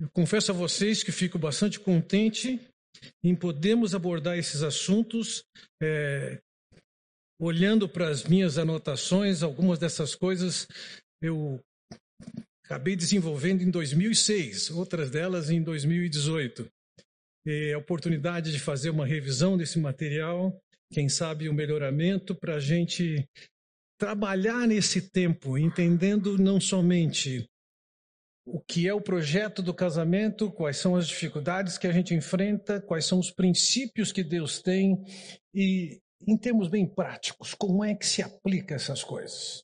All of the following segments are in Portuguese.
Eu confesso a vocês que fico bastante contente em podermos abordar esses assuntos, é, olhando para as minhas anotações, algumas dessas coisas eu acabei desenvolvendo em 2006, outras delas em 2018. E a oportunidade de fazer uma revisão desse material, quem sabe um melhoramento para a gente trabalhar nesse tempo, entendendo não somente o que é o projeto do casamento, quais são as dificuldades que a gente enfrenta, quais são os princípios que Deus tem e, em termos bem práticos, como é que se aplica essas coisas.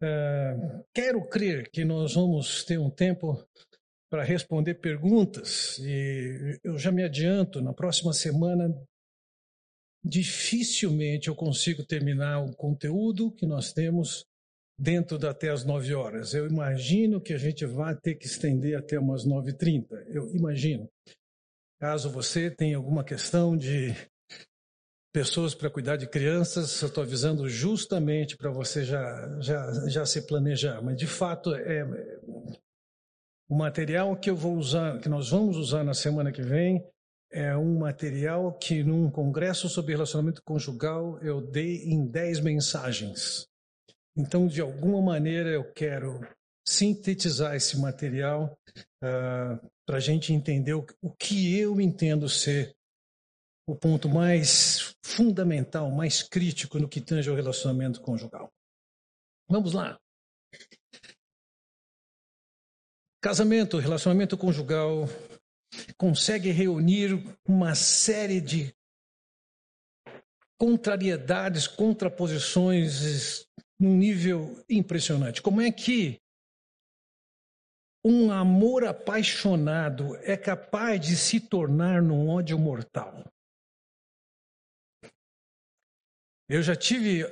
Uh, quero crer que nós vamos ter um tempo para responder perguntas e eu já me adianto, na próxima semana dificilmente eu consigo terminar o conteúdo que nós temos dentro de até as 9 horas. Eu imagino que a gente vai ter que estender até umas 9h30. Eu imagino. Caso você tenha alguma questão de pessoas para cuidar de crianças, eu estou avisando justamente para você já, já, já se planejar. Mas, de fato, é, o material que eu vou usar, que nós vamos usar na semana que vem, é um material que, num congresso sobre relacionamento conjugal, eu dei em 10 mensagens. Então, de alguma maneira, eu quero sintetizar esse material uh, ah, para a gente entender o, o que eu entendo ser o ponto mais fundamental, mais crítico no que tange ao relacionamento conjugal. Vamos lá. Casamento, relacionamento conjugal, consegue reunir uma série de contrariedades, contraposições num nível impressionante. Como é que um amor apaixonado é capaz de se tornar num ódio mortal? Eu já tive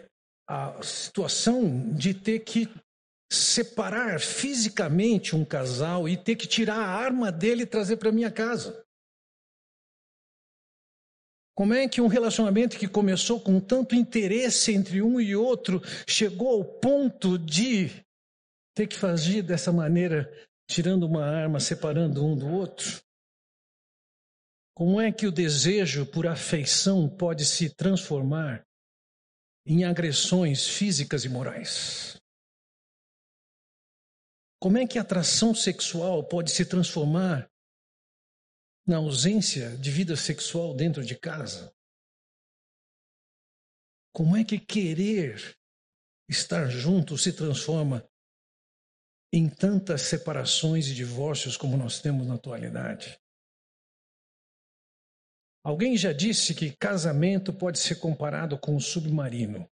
a situação de ter que separar fisicamente um casal e ter que tirar a arma dele e trazer para minha casa. Como é que um relacionamento que começou com tanto interesse entre um e outro chegou ao ponto de ter que fazer dessa maneira, tirando uma arma, separando um do outro? Como é que o desejo por afeição pode se transformar em agressões físicas e morais? Como é que a atração sexual pode se transformar na ausência de vida sexual dentro de casa? Como é que querer estar junto se transforma em tantas separações e divórcios como nós temos na atualidade? Alguém já disse que casamento pode ser comparado com um submarino.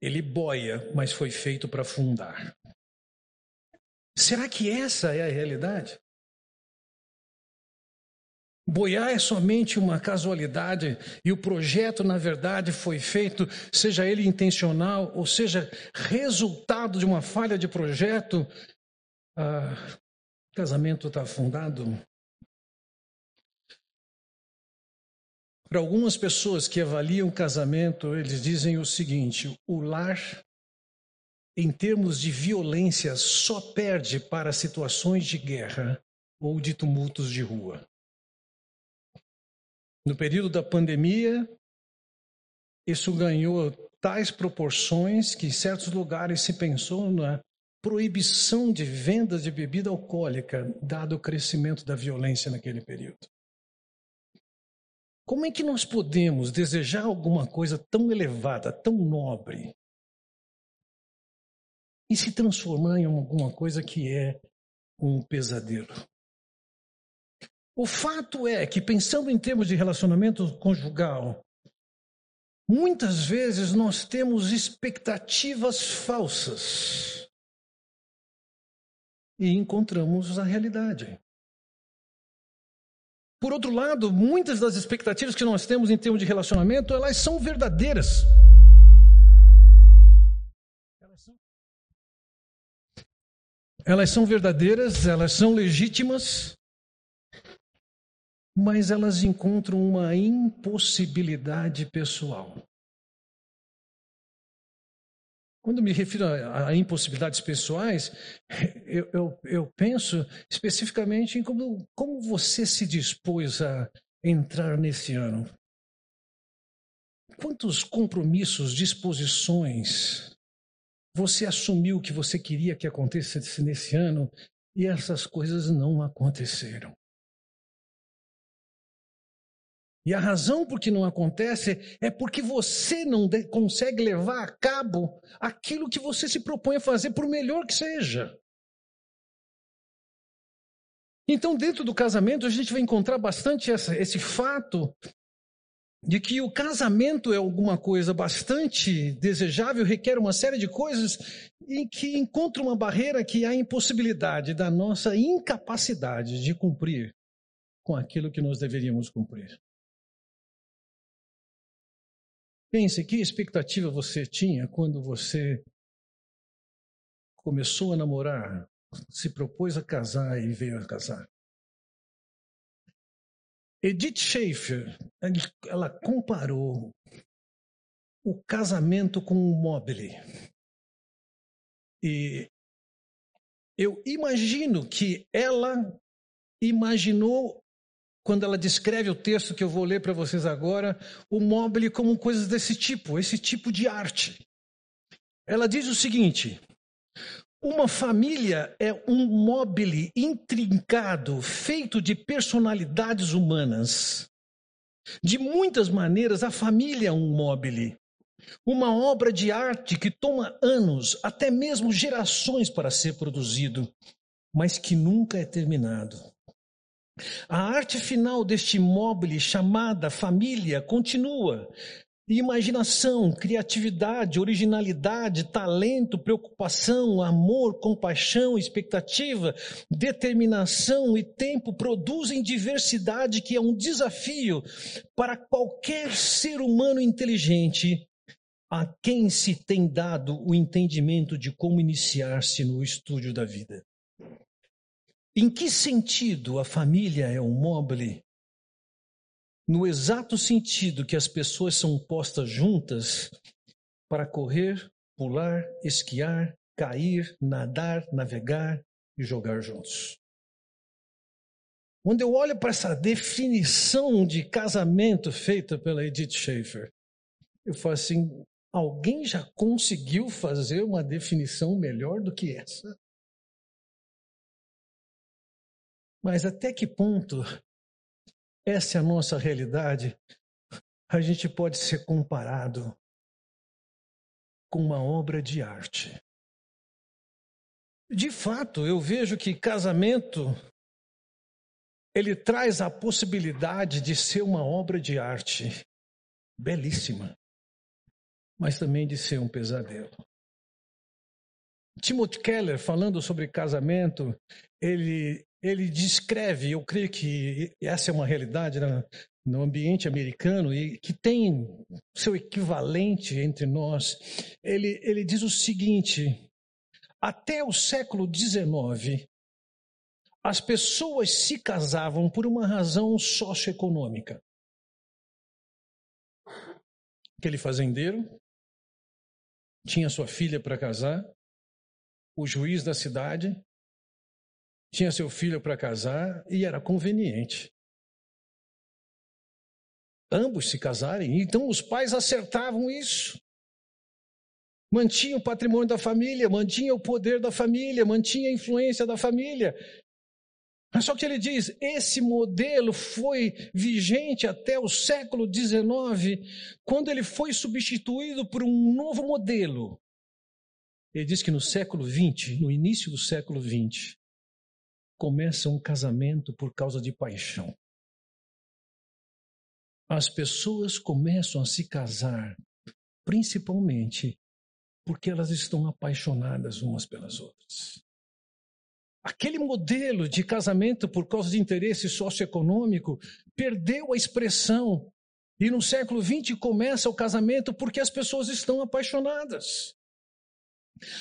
Ele boia, mas foi feito para afundar. Será que essa é a realidade? Boiar é somente uma casualidade e o projeto, na verdade, foi feito, seja ele intencional ou seja resultado de uma falha de projeto. Ah, o casamento está afundado. Para algumas pessoas que avaliam o casamento, eles dizem o seguinte: o lar, em termos de violência, só perde para situações de guerra ou de tumultos de rua. No período da pandemia, isso ganhou tais proporções que em certos lugares se pensou na proibição de vendas de bebida alcoólica, dado o crescimento da violência naquele período. Como é que nós podemos desejar alguma coisa tão elevada, tão nobre, e se transformar em alguma coisa que é um pesadelo? O fato é que, pensando em termos de relacionamento conjugal, muitas vezes nós temos expectativas falsas e encontramos a realidade. Por outro lado, muitas das expectativas que nós temos em termos de relacionamento, elas são verdadeiras. Elas são, verdadeiras, elas são legítimas, mas elas encontram uma impossibilidade pessoal. Quando me refiro a, a impossibilidades pessoais, eu, eu, eu, penso especificamente em como, como você se dispôs a entrar nesse ano. Quantos compromissos, disposições você assumiu que você queria que acontecesse nesse ano e essas coisas não aconteceram? E a razão por que não acontece é porque você não consegue levar a cabo aquilo que você se propõe a fazer, por melhor que seja. Então, dentro do casamento, a gente vai encontrar bastante essa, esse fato de que o casamento é alguma coisa bastante desejável, requer uma série de coisas, e que encontra uma barreira que é a impossibilidade da nossa incapacidade de cumprir com aquilo que nós deveríamos cumprir. Pense, que expectativa você tinha quando você começou a namorar, se propôs a casar e veio a casar? Edith Schaefer, ela comparou o casamento com um mobile. E eu imagino que ela imaginou quando ela descreve o texto que eu vou ler para vocês agora, o mobile como coisas desse tipo, esse tipo de arte. Ela diz o seguinte: uma família é um mobile intrincado, feito de personalidades humanas. De muitas maneiras, a família é um mobile. Uma obra de arte que toma anos, até mesmo gerações para ser produzido, mas que nunca é terminado. A arte final deste mobile chamada família continua. Imaginação, criatividade, originalidade, talento, preocupação, amor, compaixão, expectativa, determinação e tempo produzem diversidade que é um desafio para qualquer ser humano inteligente a quem se tem dado o entendimento de como iniciar-se no estúdio da vida. Em que sentido a família é um mobile? No exato sentido que as pessoas são postas juntas para correr, pular, esquiar, cair, nadar, navegar e jogar juntos. Quando eu olho para essa definição de casamento feita pela Edith Schaefer, eu falo assim: alguém já conseguiu fazer uma definição melhor do que essa? Mas até que ponto essa é a nossa realidade? A gente pode ser comparado com uma obra de arte. De fato, eu vejo que casamento ele traz a possibilidade de ser uma obra de arte belíssima, mas também de ser um pesadelo. Timothy Keller, falando sobre casamento, ele ele descreve, eu creio que essa é uma realidade no ambiente americano e que tem seu equivalente entre nós. Ele, ele diz o seguinte: até o século XIX, as pessoas se casavam por uma razão socioeconômica. Aquele fazendeiro tinha sua filha para casar, o juiz da cidade tinha seu filho para casar e era conveniente. Ambos se casarem, então os pais acertavam isso. Mantinha o patrimônio da família, mantinha o poder da família, mantinha a influência da família. Mas só que ele diz: esse modelo foi vigente até o século XIX, quando ele foi substituído por um novo modelo. Ele diz que no século XX, no início do século XX, começa um casamento por causa de paixão. As pessoas começam a se casar principalmente porque elas estão apaixonadas umas pelas outras. Aquele modelo de casamento por causa de interesse socioeconômico perdeu a expressão. E no século XX começa o casamento porque as pessoas estão apaixonadas.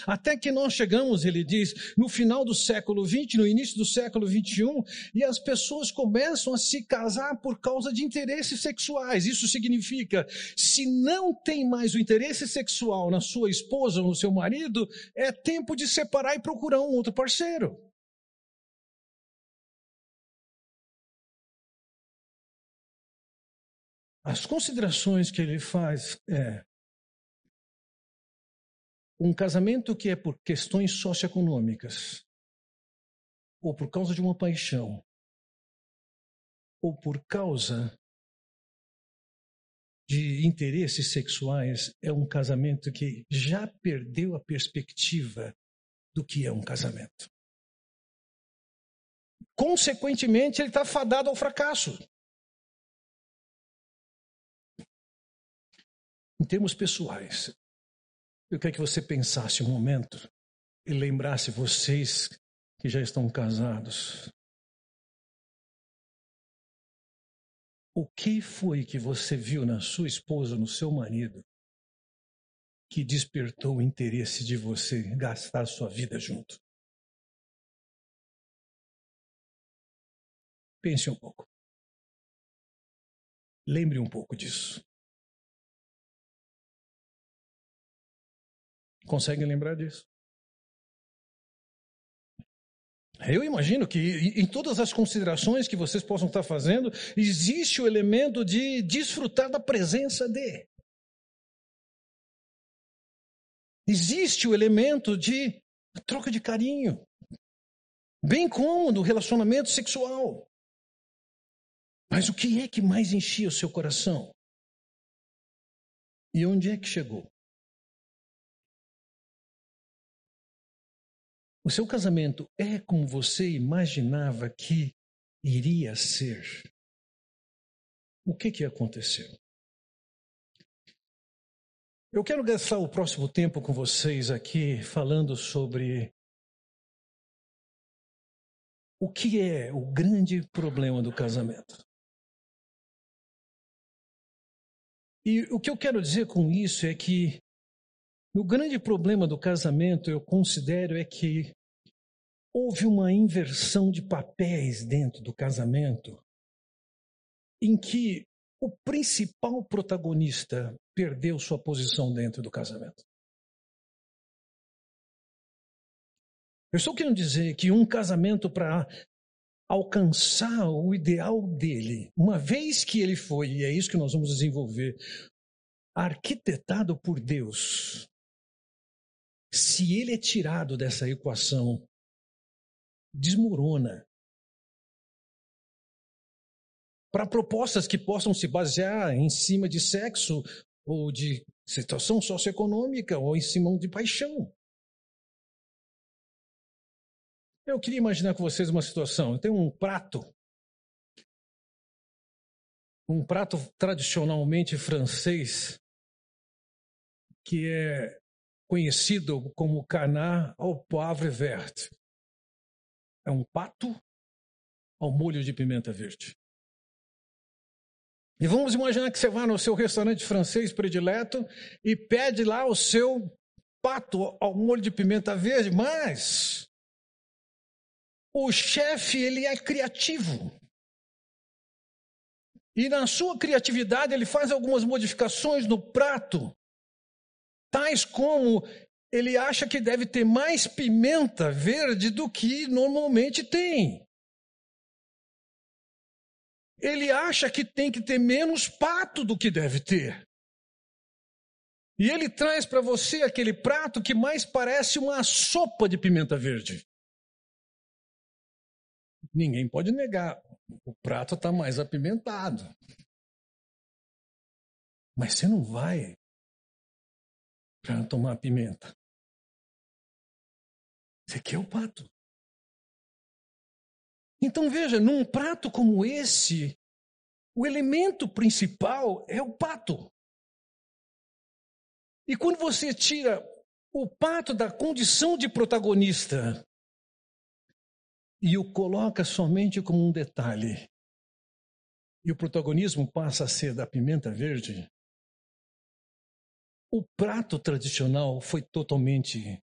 Até que nós chegamos, ele diz, no final do século XX, no início do século XXI, e as pessoas começam a se casar por causa de interesses sexuais. Isso significa, se não tem mais o interesse sexual na sua esposa ou no seu marido, é tempo de separar e procurar um outro parceiro. As considerações que ele faz é um casamento que é por questões socioeconômicas, ou por causa de uma paixão, ou por causa de interesses sexuais, é um casamento que já perdeu a perspectiva do que é um casamento. Consequentemente, ele está fadado ao fracasso. Em termos pessoais, eu queria que você pensasse um momento e lembrasse vocês que já estão casados. O que foi que você viu na sua esposa, no seu marido, que despertou o interesse de você gastar sua vida junto? Pense um pouco. Lembre um pouco disso. Conseguem lembrar disso? Eu imagino que em todas as considerações que vocês possam estar fazendo, existe o elemento de desfrutar da presença de. Existe o elemento de troca de carinho, bem como do relacionamento sexual. Mas o que é que mais enchia o seu coração? E onde é que chegou? O seu casamento é como você imaginava que iria ser? O que, que aconteceu? Eu quero gastar o próximo tempo com vocês aqui falando sobre o que é o grande problema do casamento. E o que eu quero dizer com isso é que o grande problema do casamento, eu considero, é que houve uma inversão de papéis dentro do casamento, em que o principal protagonista perdeu sua posição dentro do casamento. Eu estou querendo dizer que um casamento para alcançar o ideal dele, uma vez que ele foi, e é isso que nós vamos desenvolver, arquitetado por Deus, se ele é tirado dessa equação, desmorona. Para propostas que possam se basear em cima de sexo ou de situação socioeconômica ou em cima de paixão. Eu queria imaginar com vocês uma situação. Eu tenho um prato, um prato tradicionalmente francês, que é conhecido como canard au poivre verte é um pato ao molho de pimenta verde. E vamos imaginar que você vai no seu restaurante francês predileto e pede lá o seu pato ao molho de pimenta verde, mas o chefe ele é criativo. E na sua criatividade ele faz algumas modificações no prato, tais como ele acha que deve ter mais pimenta verde do que normalmente tem. Ele acha que tem que ter menos pato do que deve ter. E ele traz para você aquele prato que mais parece uma sopa de pimenta verde. Ninguém pode negar, o prato está mais apimentado. Mas você não vai para tomar pimenta. Você quer o pato. Então veja, num prato como esse, o elemento principal é o pato. E quando você tira o pato da condição de protagonista e o coloca somente como um detalhe, e o protagonismo passa a ser da pimenta verde, o prato tradicional foi totalmente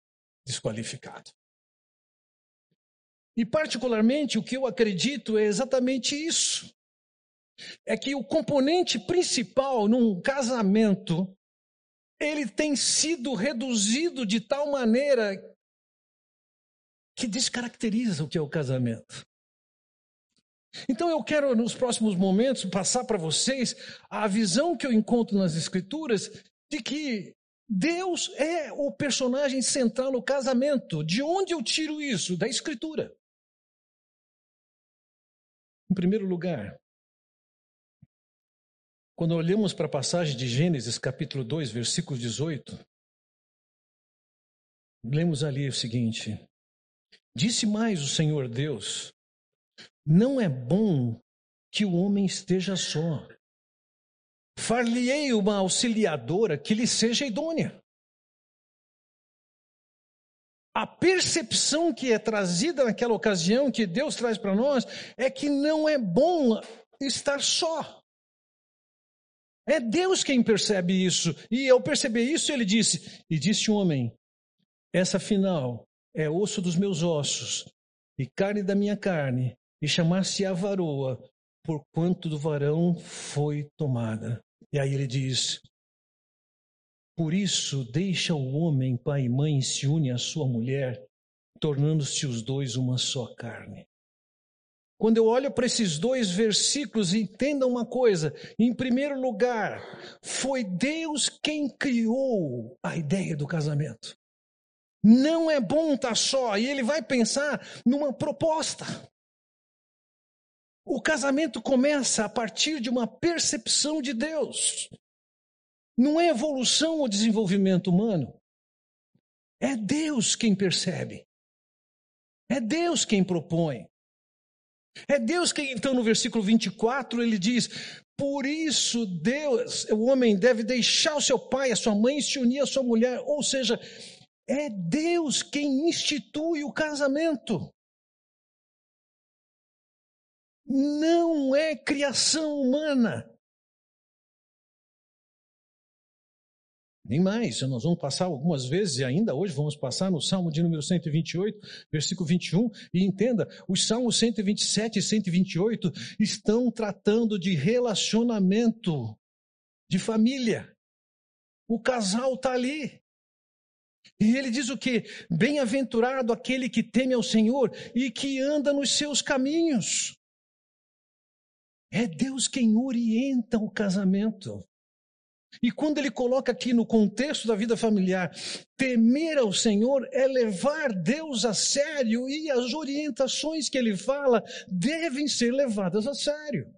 desqualificado. E, particularmente, o que eu acredito é exatamente isso. É que o componente principal num casamento, ele tem sido reduzido de tal maneira que descaracteriza o que é o casamento. Então eu quero, nos próximos momentos, passar para vocês a visão que eu encontro nas Escrituras de que Deus é o personagem central no casamento. De onde eu tiro isso? Da Escritura. Em primeiro lugar, quando olhamos para a passagem de Gênesis, capítulo 2, versículo 18, lemos ali o seguinte: Disse mais o Senhor Deus: Não é bom que o homem esteja só. Far-lhe-ei uma auxiliadora que lhe seja idônea. A percepção que é trazida naquela ocasião, que Deus traz para nós, é que não é bom estar só. É Deus quem percebe isso. E ao perceber isso, ele disse: E disse o homem: Essa final é osso dos meus ossos e carne da minha carne, e chamar-se a varoa, porquanto do varão foi tomada. E aí ele diz: por isso, deixa o homem, pai e mãe, se une à sua mulher, tornando-se os dois uma só carne. Quando eu olho para esses dois versículos, entenda uma coisa: em primeiro lugar, foi Deus quem criou a ideia do casamento. Não é bom estar só, e ele vai pensar numa proposta. O casamento começa a partir de uma percepção de Deus. Não é evolução ou desenvolvimento humano. É Deus quem percebe. É Deus quem propõe. É Deus quem, então, no versículo 24, ele diz: Por isso, Deus, o homem deve deixar o seu pai, a sua mãe e se unir à sua mulher. Ou seja, é Deus quem institui o casamento. Não é criação humana. Nem mais, nós vamos passar algumas vezes, e ainda hoje vamos passar no Salmo de número 128, versículo 21, e entenda, os Salmos 127 e 128 estão tratando de relacionamento, de família. O casal está ali. E ele diz o que? Bem-aventurado aquele que teme ao Senhor e que anda nos seus caminhos. É Deus quem orienta o casamento. E quando ele coloca aqui no contexto da vida familiar, temer ao Senhor é levar Deus a sério e as orientações que ele fala devem ser levadas a sério.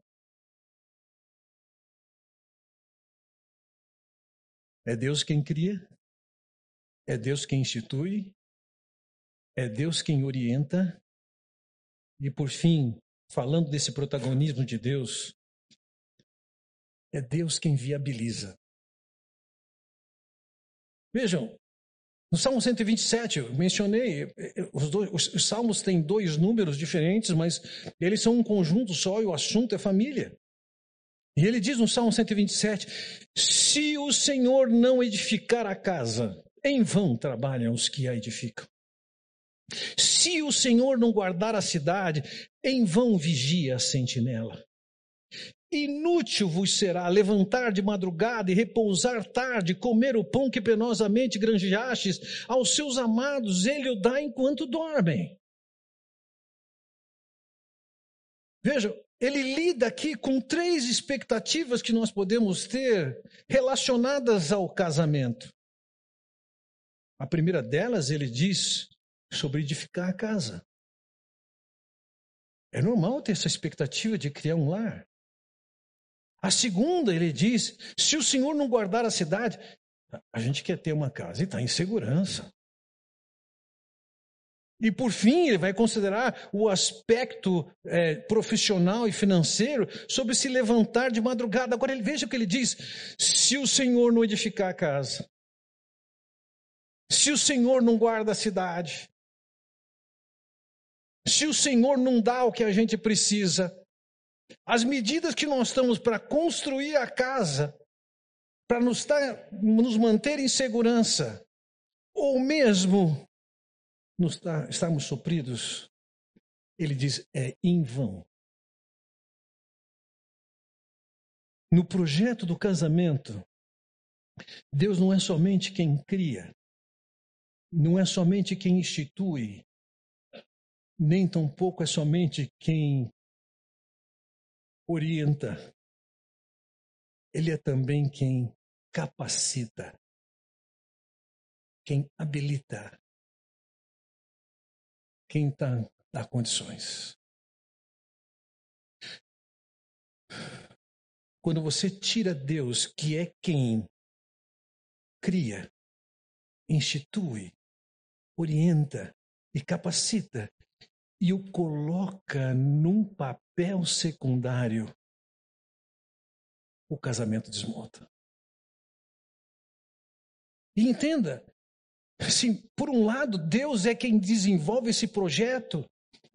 É Deus quem cria, é Deus quem institui, é Deus quem orienta, e por fim, falando desse protagonismo de Deus, é Deus quem viabiliza. Vejam, no Salmo 127, eu mencionei, os, dois, os, os, salmos têm dois números diferentes, mas eles são um conjunto só e o assunto é família. E ele diz no Salmo 127: Se o Senhor não edificar a casa, em vão trabalham os que a edificam. Se o Senhor não guardar a cidade, em vão vigia a sentinela. Inútil vos será levantar de madrugada e repousar tarde, comer o pão que penosamente granjeastes, aos seus amados ele o dá enquanto dormem. Veja, ele lida aqui com três expectativas que nós podemos ter relacionadas ao casamento. A primeira delas, ele diz sobre edificar a casa. É normal ter essa expectativa de criar um lar. A segunda, ele diz: se o Senhor não guardar a cidade, a gente quer ter uma casa e está em segurança. E por fim, ele vai considerar o aspecto é, profissional e financeiro sobre se levantar de madrugada. Agora, ele veja o que ele diz: se o Senhor não edificar a casa, se o Senhor não guarda a cidade, se o Senhor não dá o que a gente precisa, as medidas que nós estamos para construir a casa, para nos, nos manter em segurança, ou mesmo nos estarmos supridos, ele diz, é em vão. No projeto do casamento, Deus não é somente quem cria, não é somente quem institui, nem tampouco é somente quem orienta. Ele é também quem capacita, quem habilita, quem tá, dá condições. Quando você tira Deus, que é quem cria, institui, orienta e capacita, e o coloca num papel secundário, o casamento desmonta. E entenda, assim, por um lado, Deus é quem desenvolve esse projeto,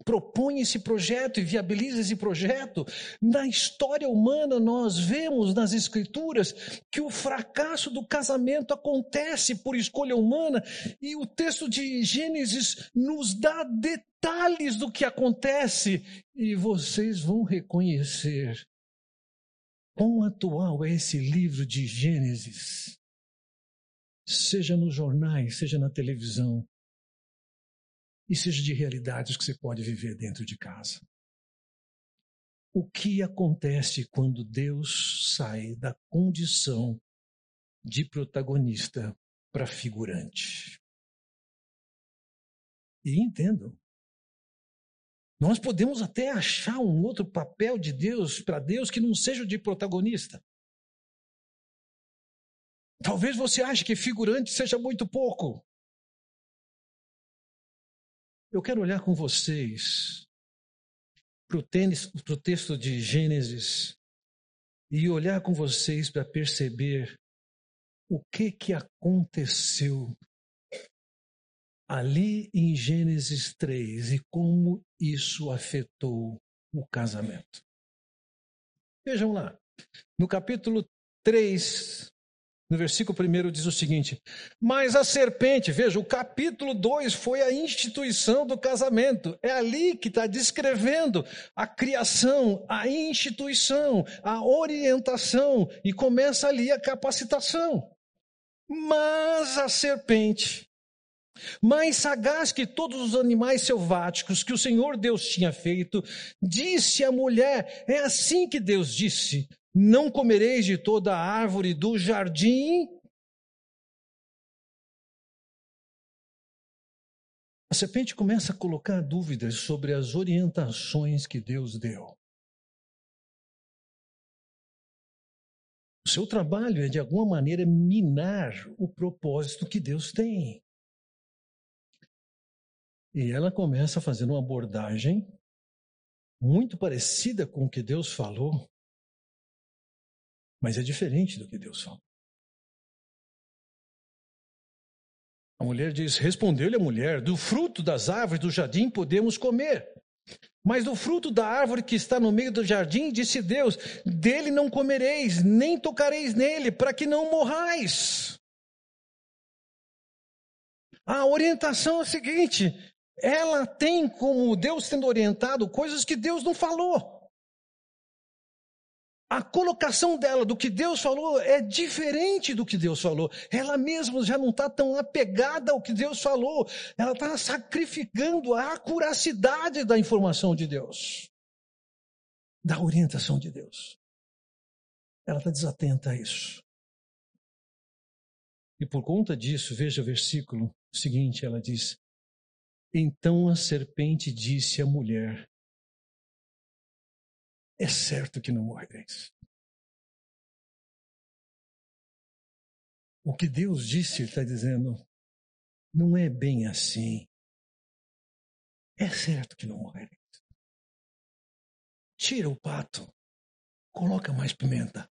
propõe esse projeto e viabiliza esse projeto. Na história humana, nós vemos nas Escrituras que o fracasso do casamento acontece por escolha humana, e o texto de Gênesis nos dá detalhes do que acontece, e vocês vão reconhecer quão atual é esse livro de Gênesis. Seja nos jornais, seja na televisão, e seja de realidades que você pode viver dentro de casa. O que acontece quando Deus sai da condição de protagonista para figurante? E entendam, nós podemos até achar um outro papel de Deus para Deus que não seja de protagonista. Talvez você ache que figurante seja muito pouco. Eu quero olhar com vocês para o texto de Gênesis e olhar com vocês para perceber o que que aconteceu ali em Gênesis 3 e como isso afetou o casamento. Vejam lá, no capítulo 3, no versículo 1 diz o seguinte: Mas a serpente, veja, o capítulo 2 foi a instituição do casamento. É ali que está descrevendo a criação, a instituição, a orientação, e começa ali a capacitação. Mas a serpente, mais sagaz que todos os animais selváticos que o Senhor Deus tinha feito, disse à mulher: É assim que Deus disse: não comereis de toda a árvore do jardim. A serpente começa a colocar dúvidas sobre as orientações que Deus deu. O seu trabalho é, de alguma maneira, minar o propósito que Deus tem. E ela começa fazendo uma abordagem muito parecida com o que Deus falou, mas é diferente do que Deus fala. A mulher diz: Respondeu-lhe a mulher: Do fruto das árvores do jardim podemos comer. Mas do fruto da árvore que está no meio do jardim, disse Deus: Dele não comereis, nem tocareis nele, para que não morrais. A orientação é a seguinte: ela tem como Deus tendo orientado coisas que Deus não falou a colocação dela do que Deus falou é diferente do que Deus falou. Ela mesma já não está tão apegada ao que Deus falou. Ela está sacrificando a acuracidade da informação de Deus, da orientação de Deus. Ela está desatenta a isso. E por conta disso, veja o versículo seguinte: ela diz: Então a serpente disse à mulher: é certo que não morrereis. O que Deus disse, está dizendo, não é bem assim. É certo que não morrereis. Tira o pato, coloca mais pimenta.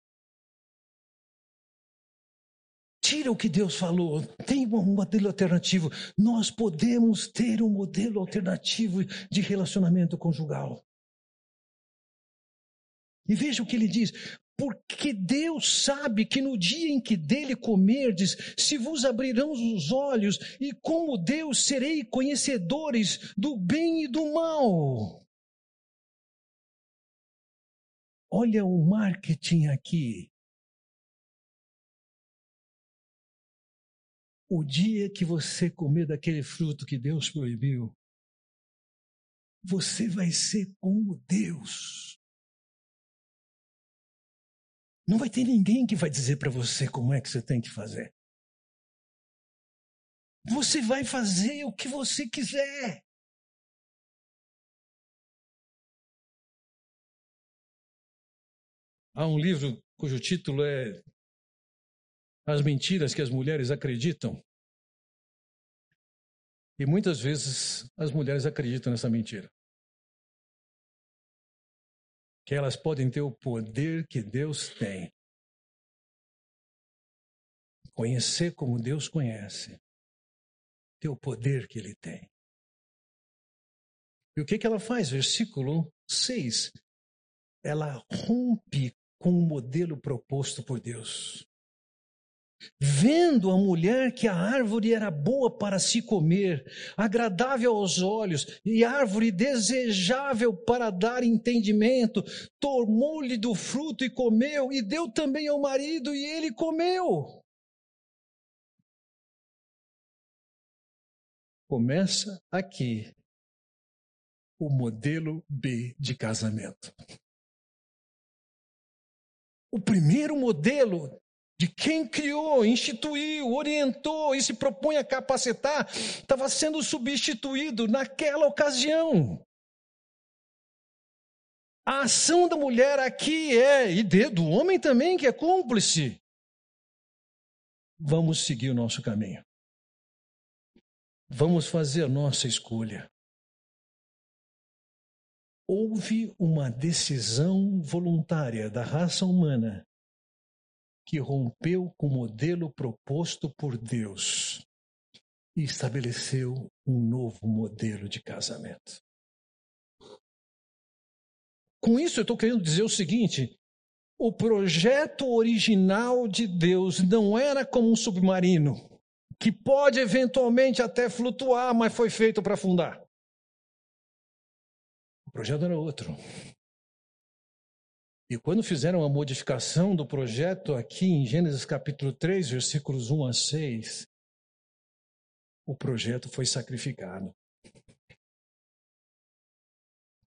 Tira o que Deus falou, tem um modelo alternativo. Nós podemos ter um modelo alternativo de relacionamento conjugal. E veja o que ele diz: porque Deus sabe que no dia em que dele comerdes, se vos abrirão os olhos, e como Deus serei conhecedores do bem e do mal. Olha o marketing aqui. O dia que você comer daquele fruto que Deus proibiu, você vai ser como Deus. Não vai ter ninguém que vai dizer para você como é que você tem que fazer. Você vai fazer o que você quiser. Há um livro cujo título é As Mentiras que as Mulheres Acreditam. E muitas vezes as mulheres acreditam nessa mentira. Que elas podem ter o poder que Deus tem. Conhecer como Deus conhece. Ter o poder que Ele tem. E o que, que ela faz? Versículo 6. Ela rompe com o modelo proposto por Deus. Vendo a mulher que a árvore era boa para se comer, agradável aos olhos e árvore desejável para dar entendimento, tomou-lhe do fruto e comeu, e deu também ao marido, e ele comeu. Começa aqui o modelo B de casamento. O primeiro modelo de quem criou, instituiu, orientou e se propõe a capacitar estava sendo substituído naquela ocasião. A ação da mulher aqui é, e do homem também, que é cúmplice. Vamos seguir o nosso caminho. Vamos fazer nossa escolha houve uma decisão voluntária da raça humana que rompeu com o modelo proposto por Deus e estabeleceu um novo modelo de casamento. Com isso, eu estou querendo dizer o seguinte: o projeto original de Deus não era como um submarino, que pode eventualmente até flutuar, mas foi feito para afundar. O projeto era outro. E quando fizeram a modificação do projeto aqui em Gênesis capítulo 3, versículos 1 a 6, o projeto foi sacrificado.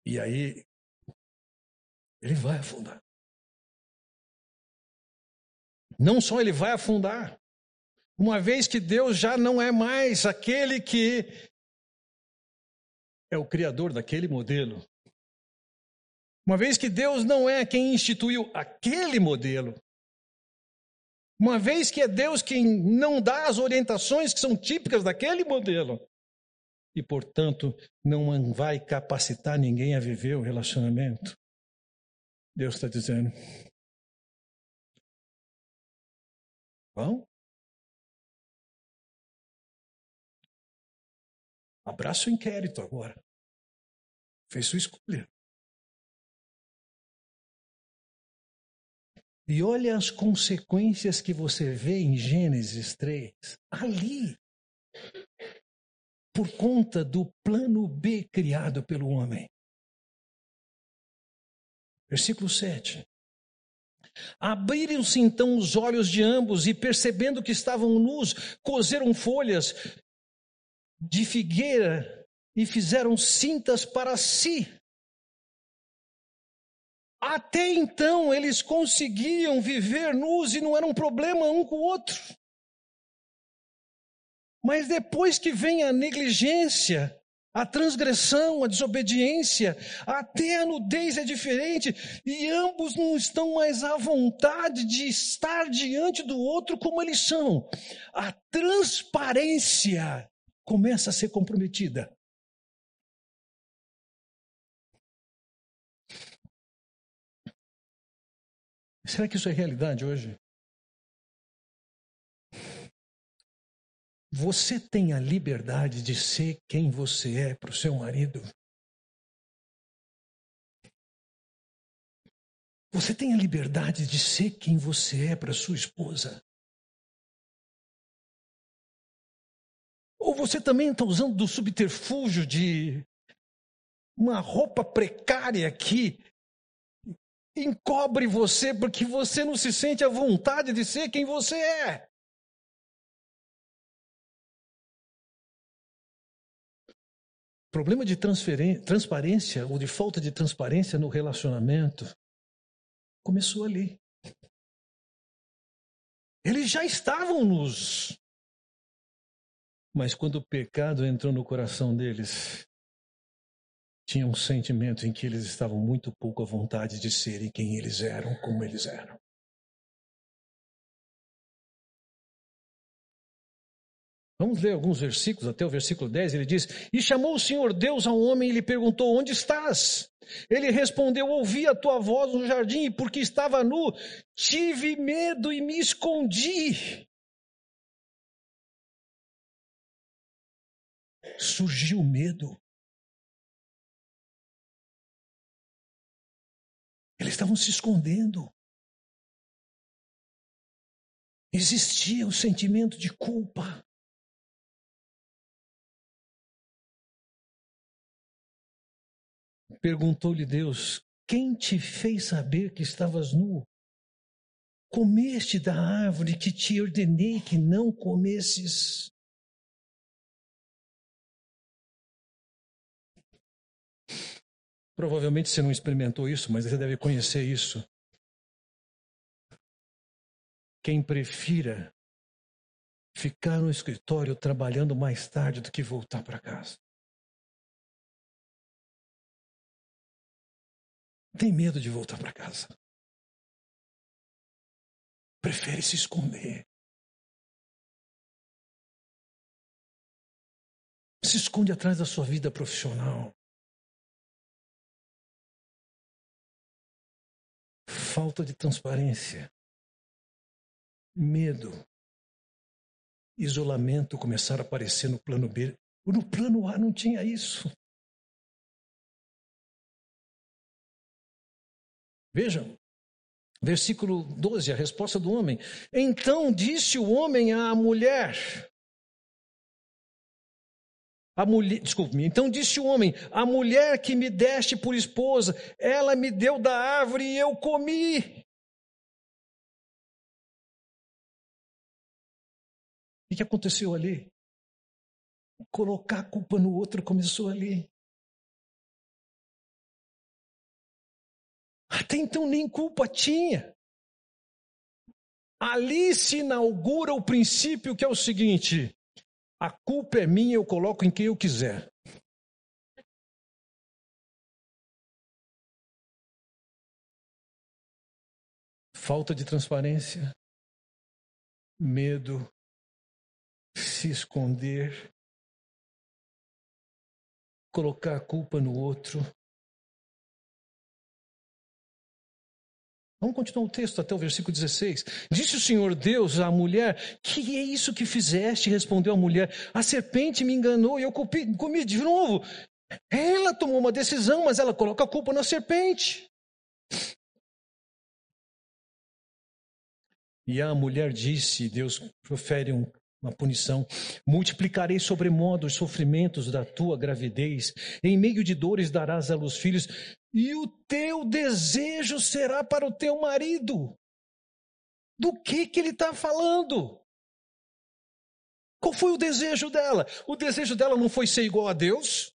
E aí, ele vai afundar. Não só ele vai afundar, uma vez que Deus já não é mais aquele que é o criador daquele modelo. Uma vez que Deus não é quem instituiu aquele modelo, uma vez que é Deus quem não dá as orientações que são típicas daquele modelo, e portanto não vai capacitar ninguém a viver o relacionamento, Deus está dizendo: vão, Abraça o inquérito agora. Fez sua escolha. E olha as consequências que você vê em Gênesis 3. Ali. Por conta do plano B criado pelo homem. Versículo 7. Abriram-se então os olhos de ambos e, percebendo que estavam nus, coseram folhas de figueira e fizeram cintas para si. Até então eles conseguiam viver nus e não era um problema um com o outro. Mas depois que vem a negligência, a transgressão, a desobediência, até a nudez é diferente e ambos não estão mais à vontade de estar diante do outro como eles são. A transparência começa a ser comprometida. Será que isso é realidade hoje? Você tem a liberdade de ser quem você é para o seu marido? Você tem a liberdade de ser quem você é para sua esposa. Ou você também está usando do subterfúgio de uma roupa precária que encobre você porque você não se sente à vontade de ser quem você é. Problema de transparência ou de falta de transparência no relacionamento começou ali. Eles já estavam nos. Mas quando o pecado entrou no coração deles, tinha um sentimento em que eles estavam muito pouco à vontade de serem quem eles eram, como eles eram. Vamos ler alguns versículos, até o versículo 10, ele diz: E chamou o Senhor Deus ao homem e lhe perguntou: Onde estás? Ele respondeu: Ouvi a tua voz no jardim, e porque estava nu, tive medo e me escondi. Surgiu medo. Eles estavam se escondendo. Existia o sentimento de culpa. Perguntou-lhe Deus: Quem te fez saber que estavas nu? Comeste da árvore que te ordenei que não comesses. Provavelmente você não experimentou isso, mas você deve conhecer isso. Quem prefira ficar no escritório trabalhando mais tarde do que voltar para casa. Tem medo de voltar para casa. Prefere se esconder. Se esconde atrás da sua vida profissional. Falta de transparência. Medo. Isolamento começaram a aparecer no plano B. No plano A não tinha isso. Vejam, versículo 12, a resposta do homem. Então disse o homem à mulher. A mulher, desculpe-me. Então disse o homem: A mulher que me deste por esposa, ela me deu da árvore e eu comi. O que aconteceu ali? Colocar a culpa no outro começou ali. Até então nem culpa tinha. Ali se inaugura o princípio que é o seguinte: a culpa é minha, eu coloco em quem eu quiser. Falta de transparência, medo, se esconder, colocar a culpa no outro, Vamos continuar o texto até o versículo 16. Disse o Senhor Deus à mulher: Que é isso que fizeste? Respondeu a mulher: A serpente me enganou e eu comi, de novo. Ela tomou uma decisão, mas ela coloca a culpa na serpente. E a mulher disse: Deus profere um, uma punição. Multiplicarei sobremodo os sofrimentos da tua gravidez. Em meio de dores darás à luz filhos e o teu desejo será para o teu marido. Do que que ele está falando? Qual foi o desejo dela? O desejo dela não foi ser igual a Deus?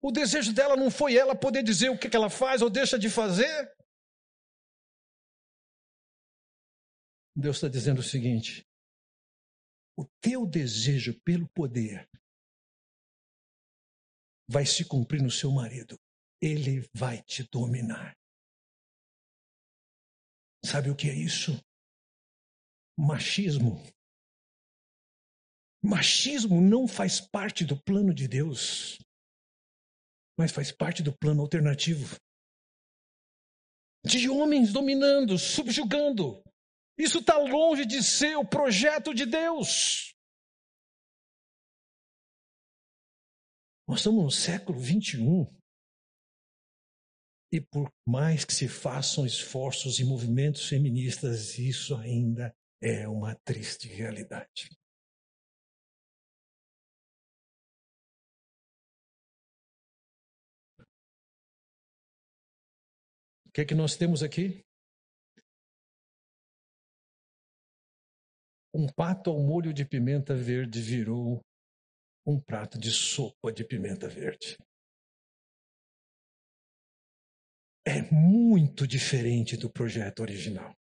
O desejo dela não foi ela poder dizer o que, que ela faz ou deixa de fazer? Deus está dizendo o seguinte: o teu desejo pelo poder vai se cumprir no seu marido ele vai te dominar. Sabe o que é isso? Machismo. Machismo não faz parte do plano de Deus, mas faz parte do plano alternativo. De homens dominando, subjugando. Isso está longe de ser o projeto de Deus. Nós estamos no século 21. E por mais que se façam esforços e movimentos feministas, isso ainda é uma triste realidade. O que é que nós temos aqui? Um pato ao molho de pimenta verde virou um prato de sopa de pimenta verde. É muito diferente do projeto original.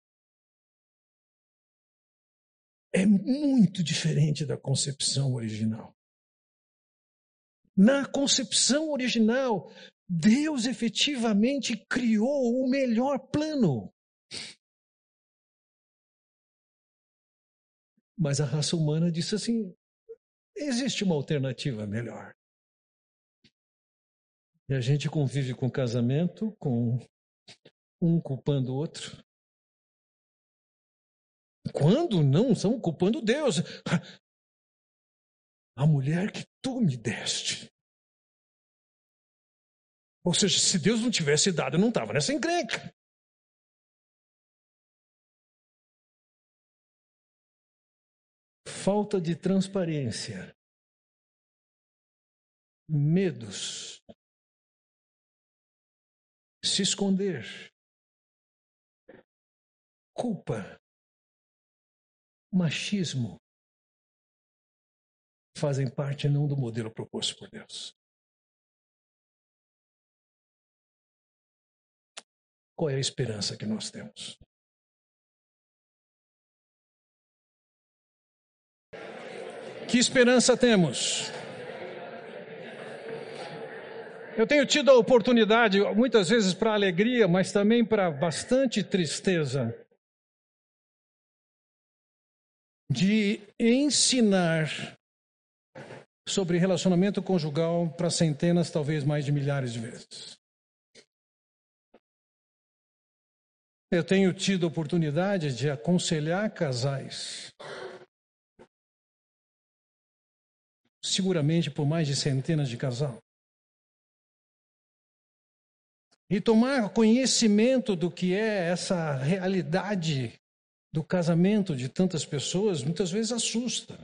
É muito diferente da concepção original. Na concepção original, Deus efetivamente criou o melhor plano. Mas a raça humana disse assim: existe uma alternativa melhor. E a gente convive com casamento, com um culpando o outro. Quando não estão culpando Deus. A mulher que tu me deste. Ou seja, se Deus não tivesse dado, eu não estava nessa encrenca. Falta de transparência, medos, se esconder, culpa, machismo, fazem parte não do modelo proposto por Deus. Qual é a esperança que nós temos? Que esperança temos? Eu tenho tido a oportunidade, muitas vezes para alegria, mas também para bastante tristeza, de ensinar sobre relacionamento conjugal para centenas, talvez mais de milhares de vezes. Eu tenho tido a oportunidade de aconselhar casais, seguramente por mais de centenas de casal, e tomar conhecimento do que é essa realidade do casamento de tantas pessoas, muitas vezes assusta.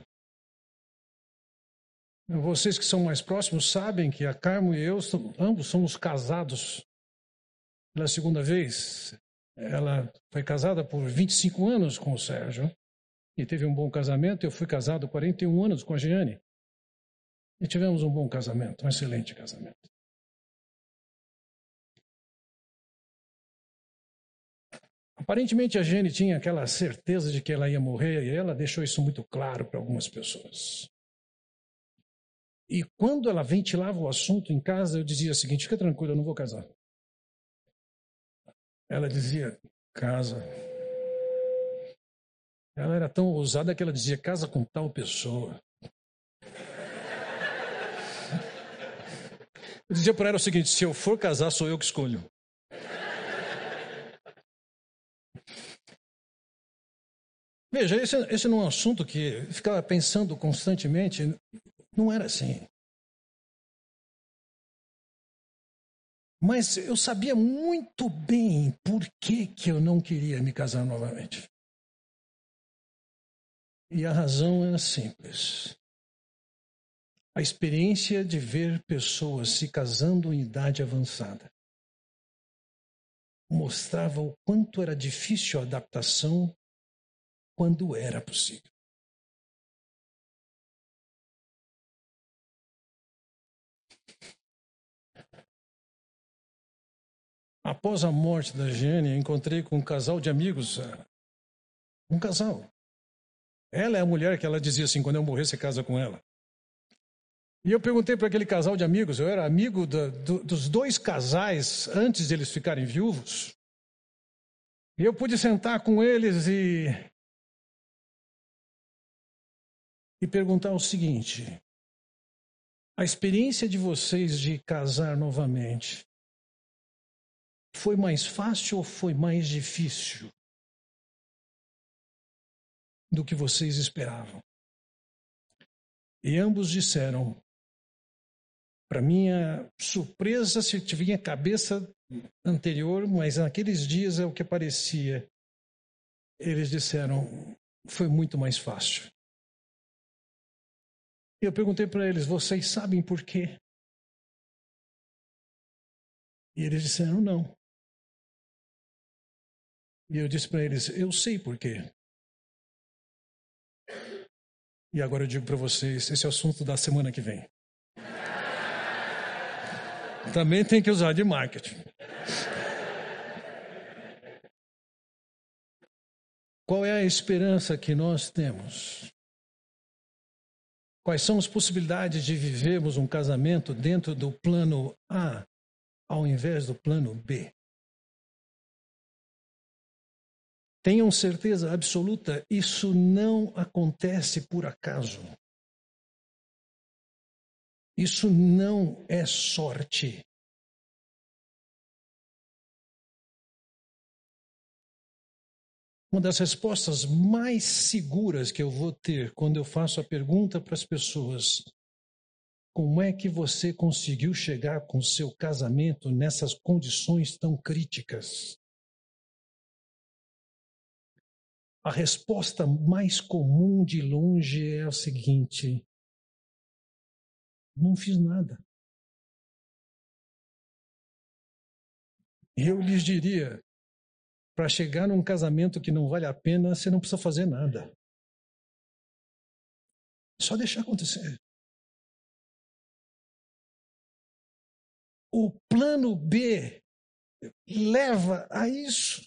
Vocês que são mais próximos sabem que a Carmo e eu ambos somos casados pela segunda vez. Ela foi casada por 25 anos com o Sérgio e teve um bom casamento. Eu fui casado 41 anos com a Giane. E tivemos um bom casamento, um excelente casamento. Aparentemente a Giane tinha aquela certeza de que ela ia morrer e ela deixou isso muito claro para algumas pessoas. E quando ela ventilava o assunto em casa, eu dizia o seguinte: fica tranquilo, eu não vou casar. Ela dizia: casa. Ela era tão ousada que ela dizia: casa com tal pessoa. Eu dizia para ela o seguinte: se eu for casar, sou eu que escolho. Veja, esse, esse não é um assunto que ficava pensando constantemente. Não era assim. Mas eu sabia muito bem por que, que eu não queria me casar novamente. E a razão era simples. A experiência de ver pessoas se casando em idade avançada mostrava o quanto era difícil a adaptação quando era possível. Após a morte da Gênia, encontrei com um casal de amigos. Eh, um casal. Ela é a mulher que ela dizia assim: quando eu morrer, você casa com ela. E eu perguntei para aquele casal de amigos, eu era amigo do, dos dois casais antes de eles ficarem viúvos. E eu pude sentar com eles e. e perguntar o seguinte: a experiência de vocês de casar novamente foi mais fácil ou foi mais difícil do que vocês esperavam? E ambos disseram, Para minha surpresa, se tinha cabeça anterior, mas naqueles dias é o que aparecia. Eles disseram, foi muito mais fácil. Eu perguntei para eles, vocês sabem por quê? E eles disseram, não. E eu disse para eles, eu sei por quê. E agora eu digo para vocês, esse é o assunto da semana que vem. Também tem que usar de marketing. Qual é a esperança que nós temos? Quais são as possibilidades de vivermos um casamento dentro do plano A ao invés do plano B? Tenham certeza absoluta, isso não acontece por acaso. Isso não é sorte. Uma das respostas mais seguras que eu vou ter quando eu faço a pergunta para as pessoas: como é que você conseguiu chegar com seu casamento nessas condições tão críticas? A resposta mais comum de longe é a seguinte: não fiz nada. Eu lhes diria: para chegar num casamento que não vale a pena, você não precisa fazer nada. Só deixar acontecer. O plano B leva a isso.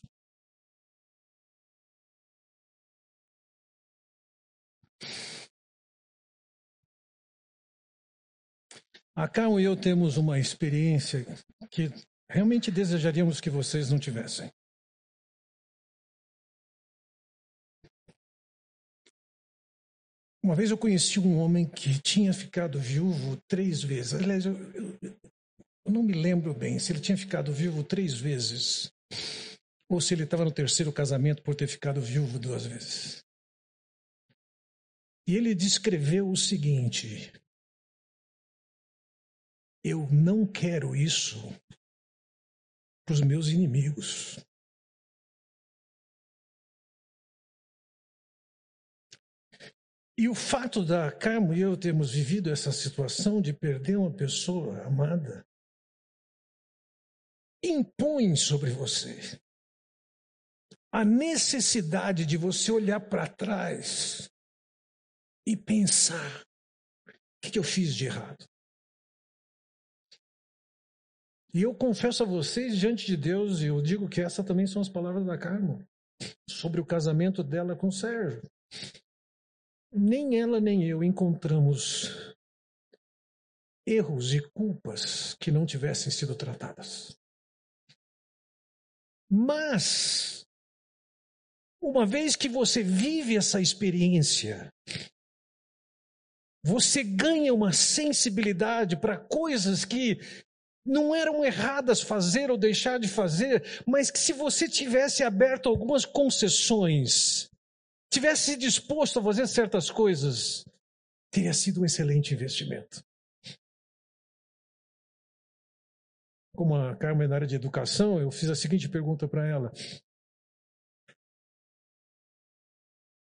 A Carol e eu temos uma experiência que realmente desejaríamos que vocês não tivessem. Uma vez eu conheci um homem que tinha ficado viúvo três vezes. Aliás, eu, eu, eu não me lembro bem se ele tinha ficado viúvo três vezes ou se ele estava no terceiro casamento por ter ficado viúvo duas vezes. E ele descreveu o seguinte: eu não quero isso para os meus inimigos. E o fato da Carmo e eu termos vivido essa situação de perder uma pessoa amada impõe sobre você a necessidade de você olhar para trás e pensar: o que, que eu fiz de errado? E eu confesso a vocês, diante de Deus, e eu digo que essas também são as palavras da Carmo, sobre o casamento dela com Sérgio. Nem ela nem eu encontramos erros e culpas que não tivessem sido tratadas. Mas, uma vez que você vive essa experiência, você ganha uma sensibilidade para coisas que não eram erradas fazer ou deixar de fazer, mas que se você tivesse aberto algumas concessões, tivesse disposto a fazer certas coisas, teria sido um excelente investimento. Como a Carmen na área de educação, eu fiz a seguinte pergunta para ela: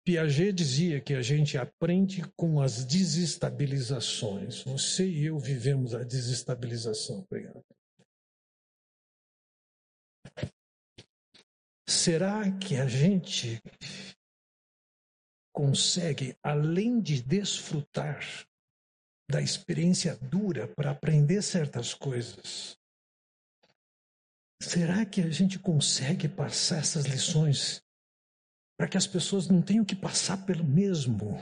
Piaget dizia que a gente aprende com as desestabilizações. Você e eu vivemos a desestabilização. Obrigado. Será que a gente consegue, além de desfrutar da experiência dura para aprender certas coisas, será que a gente consegue passar essas lições para que as pessoas não tenham que passar pelo mesmo.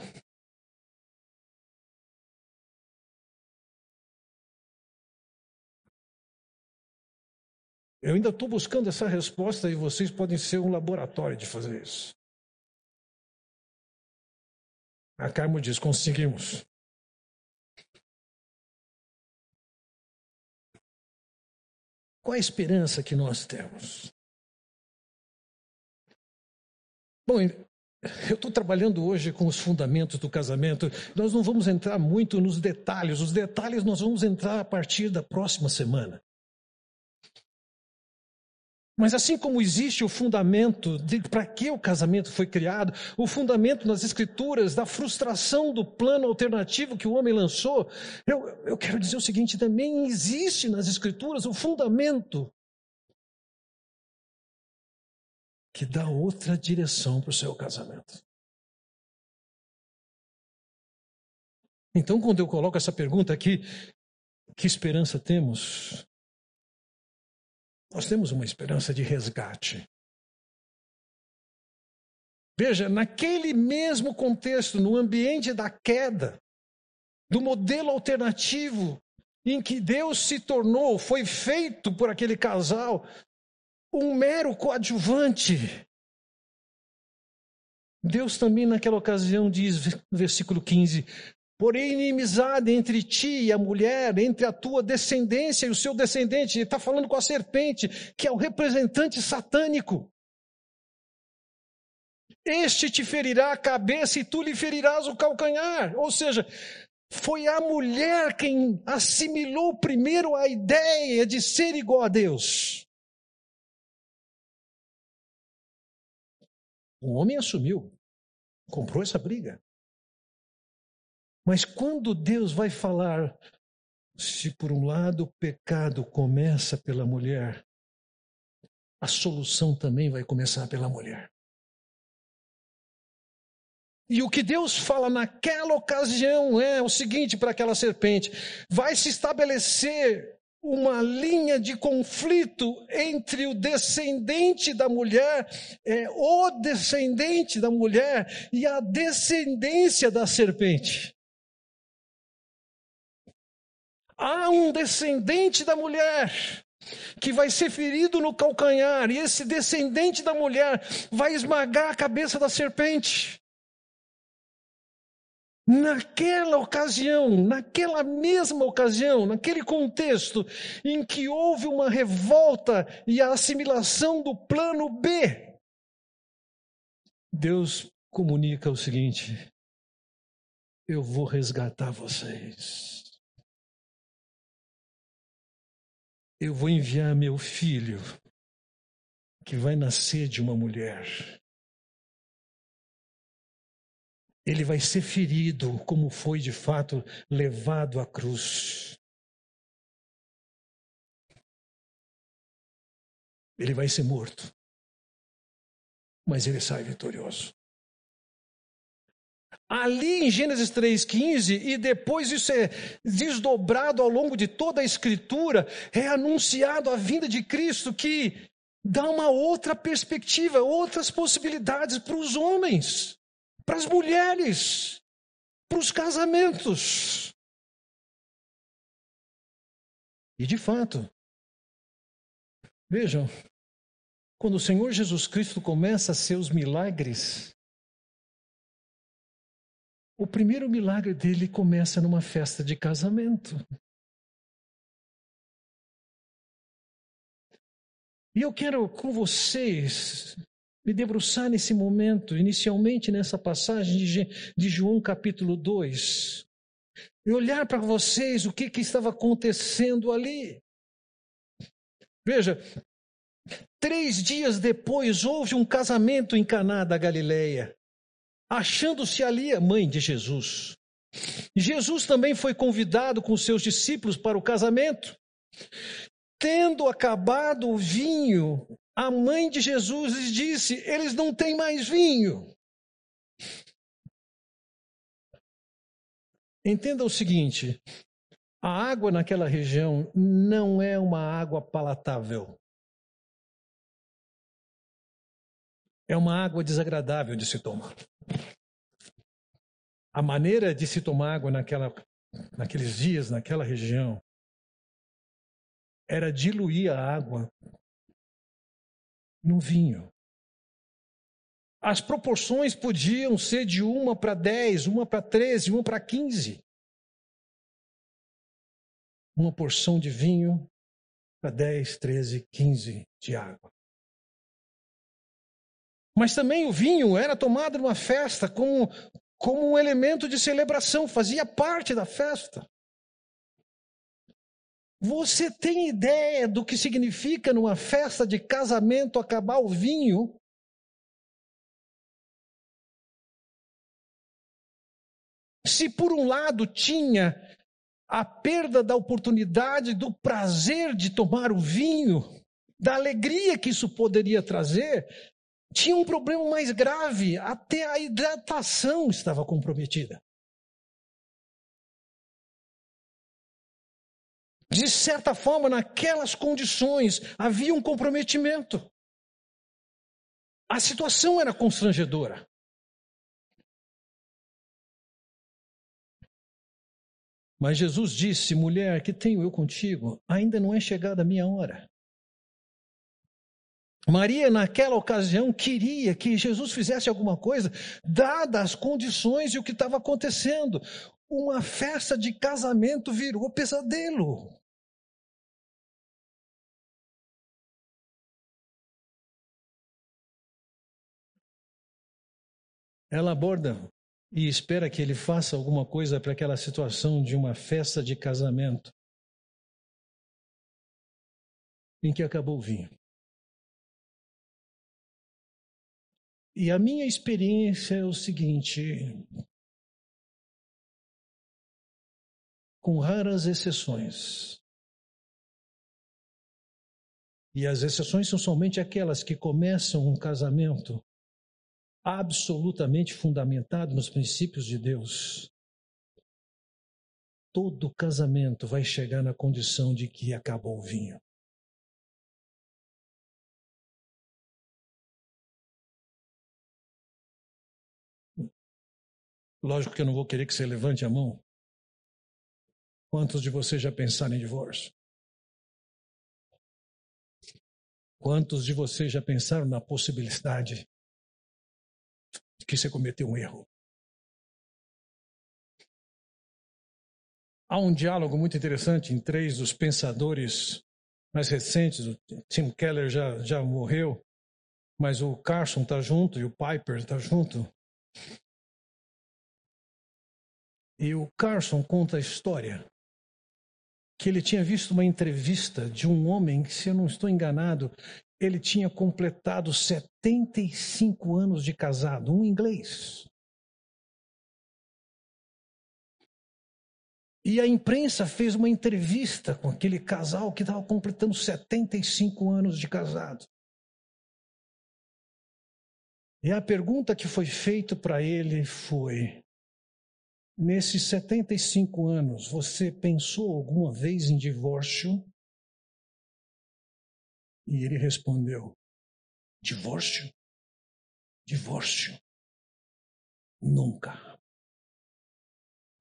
Eu ainda estou buscando essa resposta e vocês podem ser um laboratório de fazer isso. A Carmo diz: conseguimos. Qual a esperança que nós temos? Bom, eu estou trabalhando hoje com os fundamentos do casamento. Nós não vamos entrar muito nos detalhes. Os detalhes nós vamos entrar a partir da próxima semana. Mas assim como existe o fundamento de para que o casamento foi criado, o fundamento nas escrituras da frustração do plano alternativo que o homem lançou, eu, eu quero dizer o seguinte: também existe nas escrituras o fundamento que dá outra direção para o seu casamento. Então, quando eu coloco essa pergunta aqui, que esperança temos? Nós temos uma esperança de resgate. Veja, naquele mesmo contexto, no ambiente da queda, do modelo alternativo em que Deus se tornou, foi feito por aquele casal, um mero coadjuvante. Deus também, naquela ocasião, diz, versículo 15: Porém, inimizade entre ti e a mulher, entre a tua descendência e o seu descendente. Ele está falando com a serpente, que é o representante satânico. Este te ferirá a cabeça e tu lhe ferirás o calcanhar. Ou seja, foi a mulher quem assimilou primeiro a ideia de ser igual a Deus. O homem assumiu, comprou essa briga. Mas quando Deus vai falar, se por um lado o pecado começa pela mulher, a solução também vai começar pela mulher. E o que Deus fala naquela ocasião é o seguinte para aquela serpente: vai se estabelecer uma linha de conflito entre o descendente da mulher, é, o descendente da mulher e a descendência da serpente. Há um descendente da mulher que vai ser ferido no calcanhar, e esse descendente da mulher vai esmagar a cabeça da serpente. Naquela ocasião, naquela mesma ocasião, naquele contexto em que houve uma revolta e a assimilação do plano B, Deus comunica o seguinte: eu vou resgatar vocês. Eu vou enviar meu filho, que vai nascer de uma mulher ele vai ser ferido, como foi de fato levado à cruz. Ele vai ser morto, mas ele sai vitorioso. Ali em Gênesis 3,15, e depois isso é desdobrado ao longo de toda a Escritura, é anunciado a vinda de Cristo que dá uma outra perspectiva, outras possibilidades para os homens para as mulheres, para os casamentos. E de fato, vejam, quando o Senhor Jesus Cristo começa seus milagres, o primeiro milagre dele começa numa festa de casamento. E eu quero com vocês me debruçar nesse momento, inicialmente nessa passagem de, João capítulo 2, e olhar para vocês o que, que estava acontecendo ali. Veja, três dias depois houve um casamento em Caná da Galileia, achando-se ali a mãe de Jesus. Jesus também foi convidado com seus discípulos para o casamento. Tendo acabado o vinho, a mãe de Jesus lhes disse: eles não têm mais vinho. Entenda o seguinte: a água naquela região não é uma água palatável. É uma água desagradável de se tomar. A maneira de se tomar água naquela, naqueles dias, naquela região, era diluir a água no vinho. As proporções podiam ser de uma para dez, uma para treze, uma para quinze. Uma porção de vinho para dez, treze, quinze de água. Mas também o vinho era tomado numa festa como, como um elemento de celebração, fazia parte da festa. Você tem ideia do que significa numa festa de casamento acabar o vinho? Se por um lado tinha a perda da oportunidade, do prazer de tomar o vinho, da alegria que isso poderia trazer, tinha um problema mais grave, até a hidratação estava comprometida. De certa forma, naquelas condições, havia um comprometimento. A situação era constrangedora. Mas Jesus disse: Mulher, que tenho eu contigo? Ainda não é chegada a minha hora. Maria, naquela ocasião, queria que Jesus fizesse alguma coisa, dadas as condições e o que estava acontecendo. Uma festa de casamento virou pesadelo. Ela aborda e espera que ele faça alguma coisa para aquela situação de uma festa de casamento em que acabou o vinho. E a minha experiência é o seguinte: com raras exceções, e as exceções são somente aquelas que começam um casamento absolutamente fundamentado nos princípios de Deus, todo casamento vai chegar na condição de que acabou o vinho. Lógico que eu não vou querer que você levante a mão. Quantos de vocês já pensaram em divórcio? Quantos de vocês já pensaram na possibilidade que você cometeu um erro. Há um diálogo muito interessante em três dos pensadores mais recentes. O Tim Keller já, já morreu, mas o Carson está junto e o Piper está junto. E o Carson conta a história que ele tinha visto uma entrevista de um homem, se eu não estou enganado, ele tinha completado 75 anos de casado, um inglês. E a imprensa fez uma entrevista com aquele casal que estava completando 75 anos de casado. E a pergunta que foi feita para ele foi: Nesses 75 anos, você pensou alguma vez em divórcio? E ele respondeu: divórcio? Divórcio? Nunca.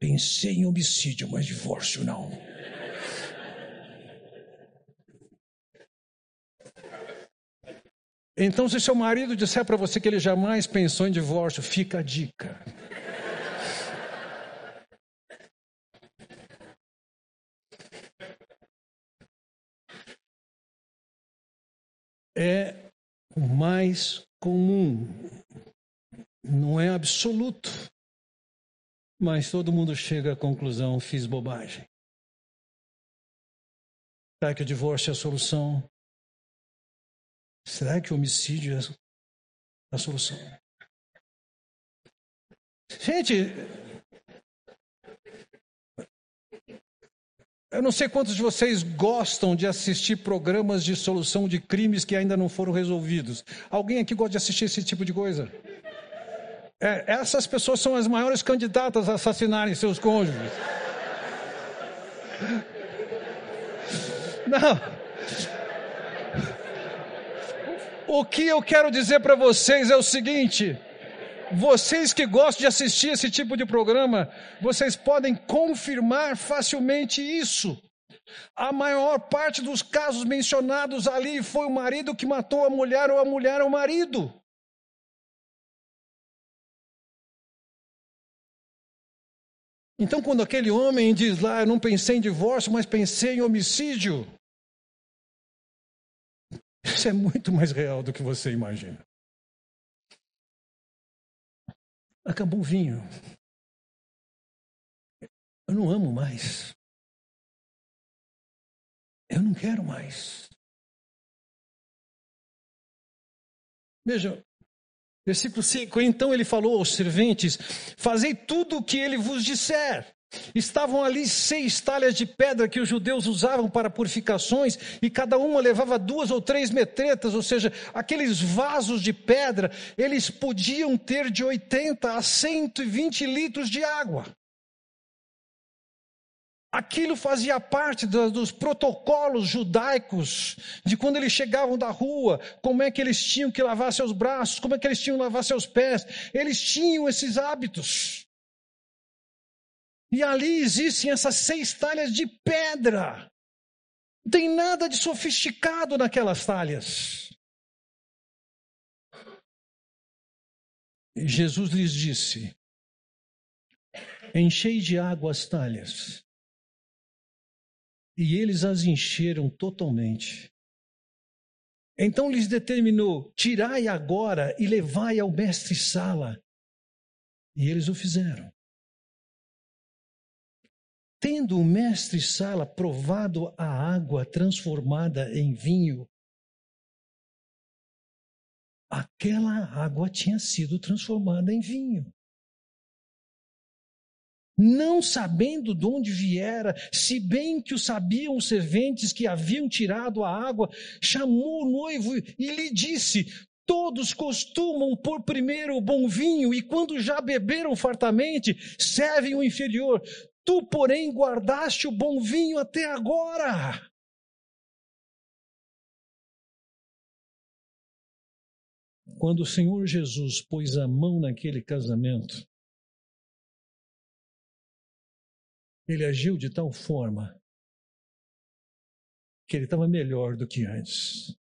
Pensei em homicídio, mas divórcio não. Então, se seu marido disser para você que ele jamais pensou em divórcio, fica a dica. É o mais comum. Não é absoluto. Mas todo mundo chega à conclusão: fiz bobagem. Será que o divórcio é a solução? Será que o homicídio é a solução? Gente, Eu não sei quantos de vocês gostam de assistir programas de solução de crimes que ainda não foram resolvidos. Alguém aqui gosta de assistir esse tipo de coisa? É, essas pessoas são as maiores candidatas a assassinarem seus cônjuges. Não. O que eu quero dizer para vocês é o seguinte: vocês que gostam de assistir esse tipo de programa, vocês podem confirmar facilmente isso. A maior parte dos casos mencionados ali foi o marido que matou a mulher ou a mulher o marido. Então, quando aquele homem diz lá, eu não pensei em divórcio, mas pensei em homicídio, isso é muito mais real do que você imagina. Acabou o vinho. Eu não amo mais. Eu não quero mais. Veja, versículo 5: Então ele falou aos serventes: Fazei tudo o que ele vos disser. Estavam ali seis talhas de pedra que os judeus usavam para purificações, e cada uma levava duas ou três metretas, ou seja, aqueles vasos de pedra, eles podiam ter de 80 a 120 litros de água. Aquilo fazia parte dos protocolos judaicos, de quando eles chegavam da rua, como é que eles tinham que lavar seus braços, como é que eles tinham que lavar seus pés. Eles tinham esses hábitos. E ali existem essas seis talhas de pedra. Não tem nada de sofisticado naquelas talhas. Jesus lhes disse: Enchei de água as talhas. E eles as encheram totalmente. Então lhes determinou: Tirai agora e levai ao mestre-sala. E eles o fizeram. Tendo o mestre Sala provado a água transformada em vinho, aquela água tinha sido transformada em vinho. Não sabendo de onde viera, se bem que o sabiam os serventes que haviam tirado a água, chamou o noivo e lhe disse: Todos costumam pôr primeiro o bom vinho e, quando já beberam fartamente, servem o inferior. Tu, porém, guardaste o bom vinho até agora. Quando o Senhor Jesus pôs a mão naquele casamento, ele agiu de tal forma que ele estava melhor do que antes.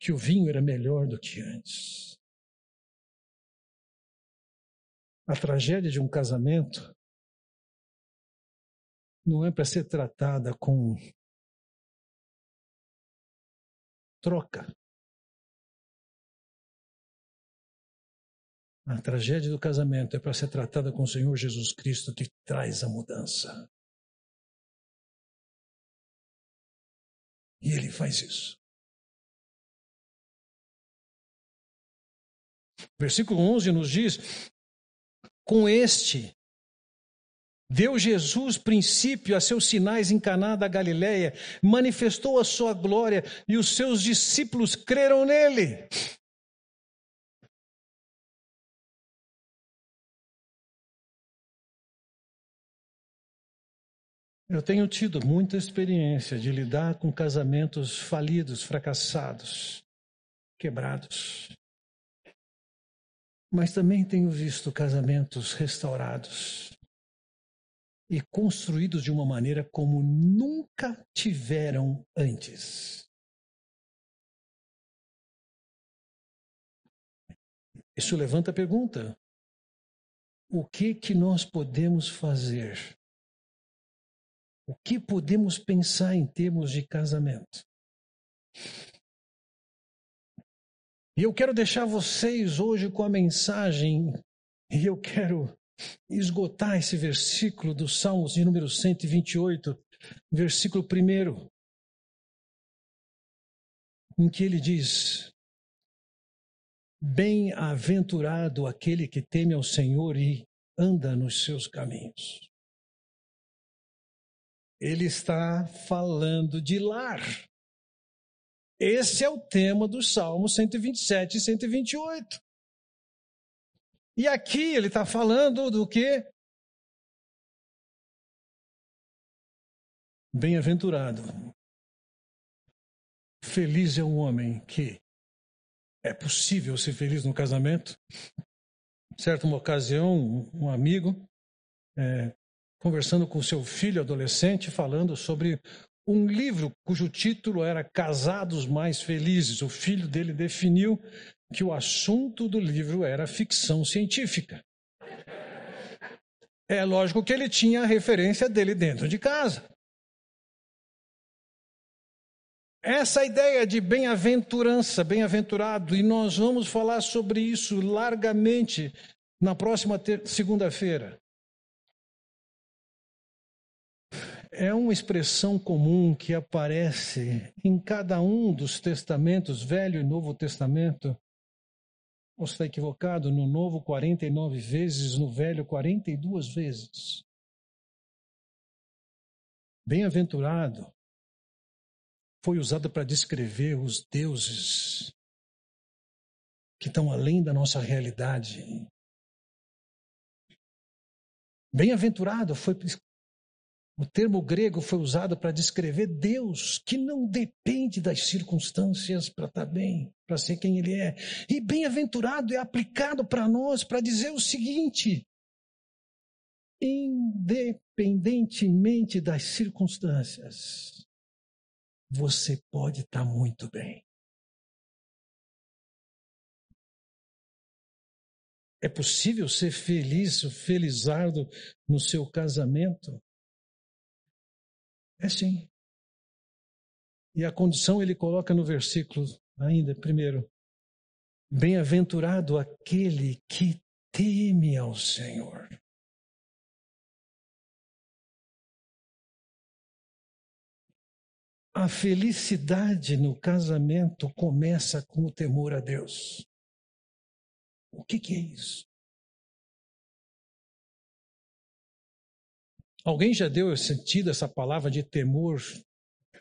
Que o vinho era melhor do que antes. A tragédia de um casamento não é para ser tratada com troca. A tragédia do casamento é para ser tratada com o Senhor Jesus Cristo que traz a mudança. E ele faz isso. Versículo 11 nos diz: com este, deu Jesus princípio a seus sinais em Caná da Galileia, manifestou a sua glória e os seus discípulos creram nele. Eu tenho tido muita experiência de lidar com casamentos falidos, fracassados, quebrados mas também tenho visto casamentos restaurados e construídos de uma maneira como nunca tiveram antes. Isso levanta a pergunta: o que que nós podemos fazer? O que podemos pensar em termos de casamento? E eu quero deixar vocês hoje com a mensagem, e eu quero esgotar esse versículo do Salmos de número 128, versículo 1, em que ele diz: Bem-aventurado aquele que teme ao Senhor e anda nos seus caminhos. Ele está falando de lar. Esse é o tema dos Salmos 127 e 128. E aqui ele está falando do que? Bem-aventurado. Feliz é o homem que é possível ser feliz no casamento. Certa uma ocasião, um amigo, é, conversando com seu filho adolescente, falando sobre um livro cujo título era Casados Mais Felizes. O filho dele definiu que o assunto do livro era ficção científica. É lógico que ele tinha a referência dele dentro de casa. Essa ideia de bem-aventurança, bem-aventurado, e nós vamos falar sobre isso largamente na próxima segunda-feira. É uma expressão comum que aparece em cada um dos testamentos, Velho e Novo Testamento. Ou está equivocado? No Novo, 49 vezes, no Velho, 42 vezes. Bem-aventurado foi usado para descrever os deuses que estão além da nossa realidade. Bem-aventurado foi o termo grego foi usado para descrever Deus que não depende das circunstâncias para estar bem, para ser quem Ele é. E bem-aventurado é aplicado para nós para dizer o seguinte: independentemente das circunstâncias, você pode estar muito bem. É possível ser feliz, felizardo no seu casamento? É sim. E a condição ele coloca no versículo ainda, primeiro. Bem-aventurado aquele que teme ao Senhor. A felicidade no casamento começa com o temor a Deus. O que, que é isso? Alguém já deu sentido essa palavra de temor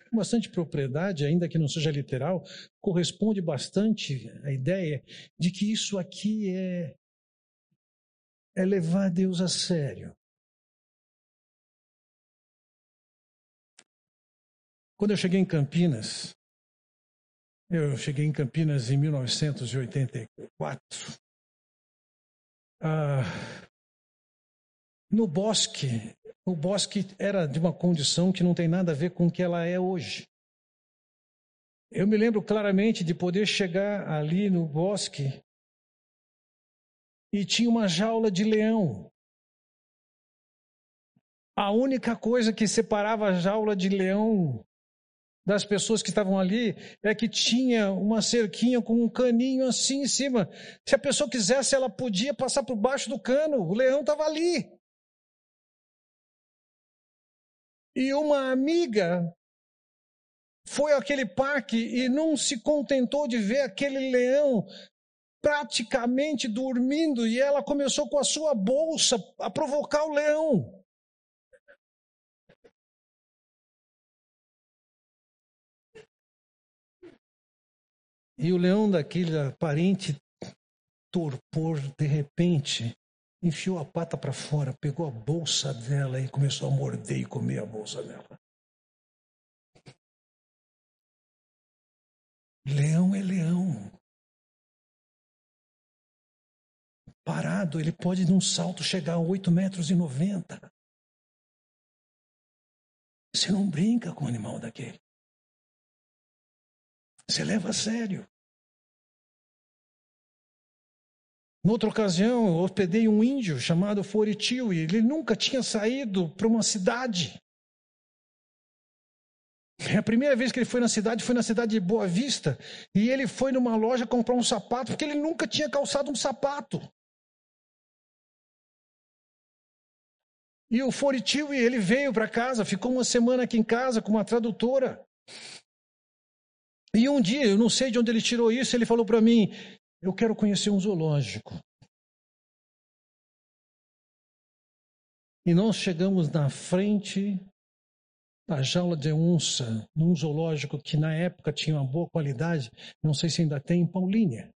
com bastante propriedade, ainda que não seja literal, corresponde bastante à ideia de que isso aqui é, é levar Deus a sério. Quando eu cheguei em Campinas, eu cheguei em Campinas em 1984. Ah, no bosque, o bosque era de uma condição que não tem nada a ver com o que ela é hoje. Eu me lembro claramente de poder chegar ali no bosque e tinha uma jaula de leão. A única coisa que separava a jaula de leão das pessoas que estavam ali é que tinha uma cerquinha com um caninho assim em cima. Se a pessoa quisesse, ela podia passar por baixo do cano. O leão estava ali. E uma amiga foi àquele parque e não se contentou de ver aquele leão praticamente dormindo e ela começou com a sua bolsa a provocar o leão. E o leão daquele aparente torpor, de repente, enfiou a pata para fora, pegou a bolsa dela e começou a morder e comer a bolsa dela. Leão é leão. Parado, ele pode num salto chegar a 8 metros e 90. Você não brinca com um animal daquele. Você leva a sério. Noutra ocasião, hospedei um índio chamado Foritio e ele nunca tinha saído para uma cidade. A primeira vez que ele foi na cidade foi na cidade de Boa Vista e ele foi numa loja comprar um sapato porque ele nunca tinha calçado um sapato. E o Foritio ele veio para casa, ficou uma semana aqui em casa com uma tradutora. E um dia, eu não sei de onde ele tirou isso, ele falou para mim: Eu quero conhecer um zoológico. E nós chegamos na frente da jaula de onça, num zoológico que na época tinha uma boa qualidade, não sei se ainda tem, em Paulínia.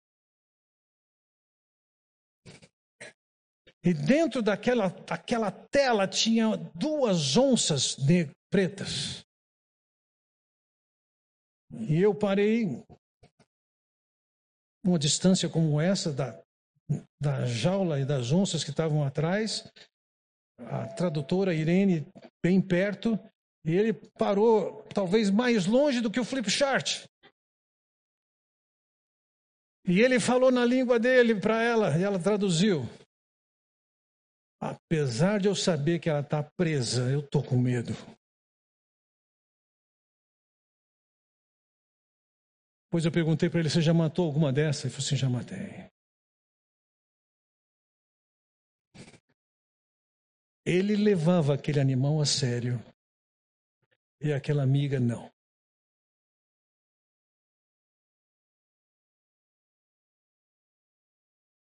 E dentro daquela, daquela tela tinha duas onças pretas. E eu parei uma distância como essa da, da jaula e das onças que estavam atrás, a tradutora Irene bem perto, e ele parou talvez mais longe do que o flip chart. E ele falou na língua dele para ela, e ela traduziu. Apesar de eu saber que ela está presa, eu estou com medo. Pois eu perguntei para ele: Você já matou alguma dessas? Ele falou assim: Já matei. Ele levava aquele animal a sério e aquela amiga não.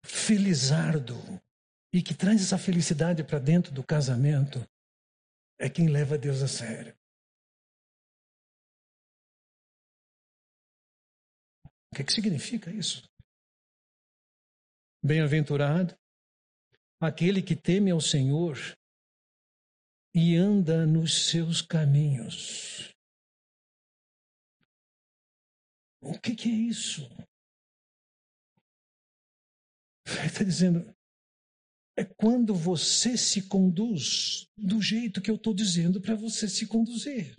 Felizardo e que traz essa felicidade para dentro do casamento é quem leva Deus a sério. Que, que significa isso? Bem-aventurado aquele que teme ao Senhor e anda nos seus caminhos. O que, que é isso? Ele está dizendo, é quando você se conduz do jeito que eu estou dizendo para você se conduzir.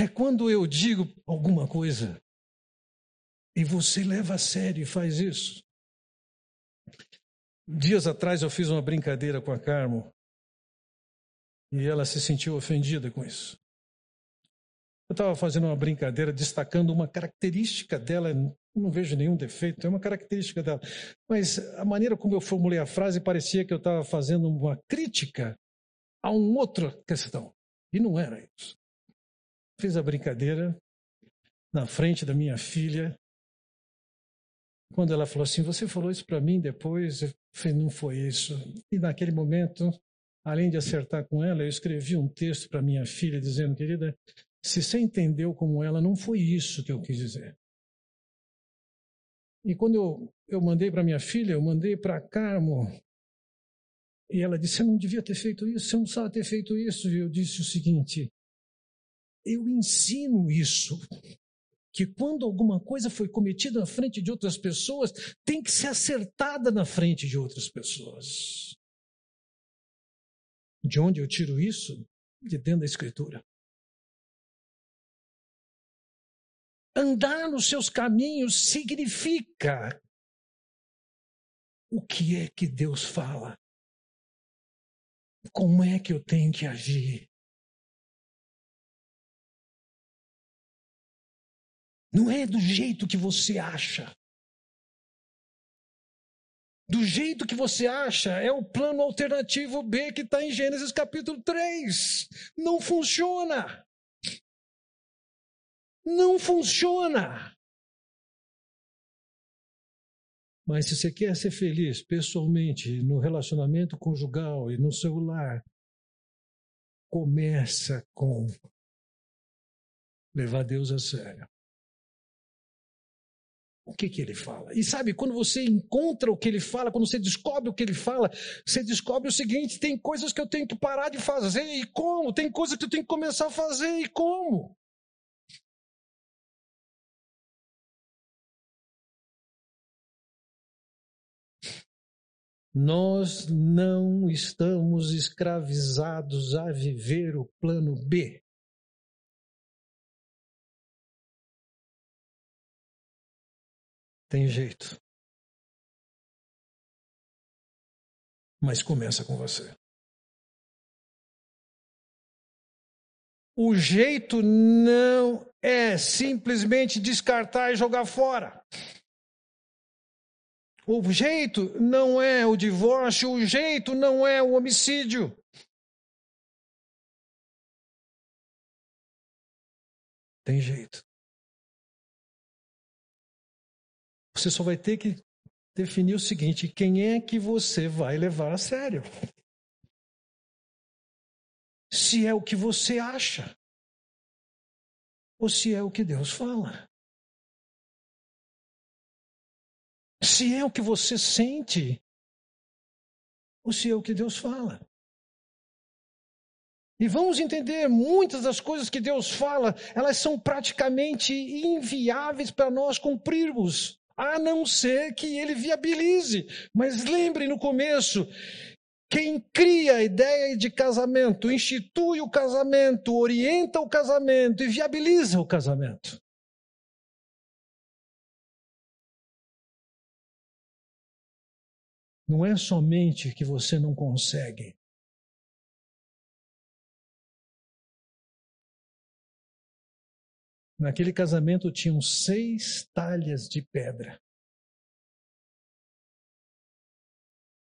É quando eu digo alguma coisa e você leva a sério e faz isso. Dias atrás eu fiz uma brincadeira com a Carmo e ela se sentiu ofendida com isso. Eu estava fazendo uma brincadeira destacando uma característica dela, não vejo nenhum defeito, é uma característica dela. Mas a maneira como eu formulei a frase parecia que eu estava fazendo uma crítica a uma outra questão. E não era isso. Fiz a brincadeira na frente da minha filha quando ela falou assim, você falou isso para mim depois, eu falei, não foi isso. E naquele momento, além de acertar com ela, eu escrevi um texto para minha filha dizendo, querida, se você entendeu como ela, não foi isso que eu quis dizer. E quando eu, eu mandei para minha filha, eu mandei para Carmo, e ela disse, você não devia ter feito isso, você não precisava ter feito isso. E eu disse o seguinte, eu ensino isso que quando alguma coisa foi cometida na frente de outras pessoas, tem que ser acertada na frente de outras pessoas. De onde eu tiro isso? De dentro da Escritura. Andar nos seus caminhos significa o que é que Deus fala. Como é que eu tenho que agir? Não é do jeito que você acha. Do jeito que você acha, é o plano alternativo B que está em Gênesis capítulo 3. Não funciona. Não funciona. Mas se você quer ser feliz pessoalmente, no relacionamento conjugal e no seu lar, começa com levar Deus a sério o que, que ele fala. E sabe, quando você encontra o que ele fala, quando você descobre o que ele fala, você descobre o seguinte: tem coisas que eu tenho que parar de fazer e como? Tem coisas que eu tenho que começar a fazer e como? Nós não estamos escravizados a viver o plano B. Tem jeito. Mas começa com você. O jeito não é simplesmente descartar e jogar fora. O jeito não é o divórcio, o jeito não é o homicídio. Tem jeito. Você só vai ter que definir o seguinte: quem é que você vai levar a sério? Se é o que você acha, ou se é o que Deus fala. Se é o que você sente, ou se é o que Deus fala. E vamos entender, muitas das coisas que Deus fala, elas são praticamente inviáveis para nós cumprirmos a não ser que ele viabilize. Mas lembre no começo, quem cria a ideia de casamento, institui o casamento, orienta o casamento e viabiliza o casamento. Não é somente que você não consegue. Naquele casamento tinham seis talhas de pedra.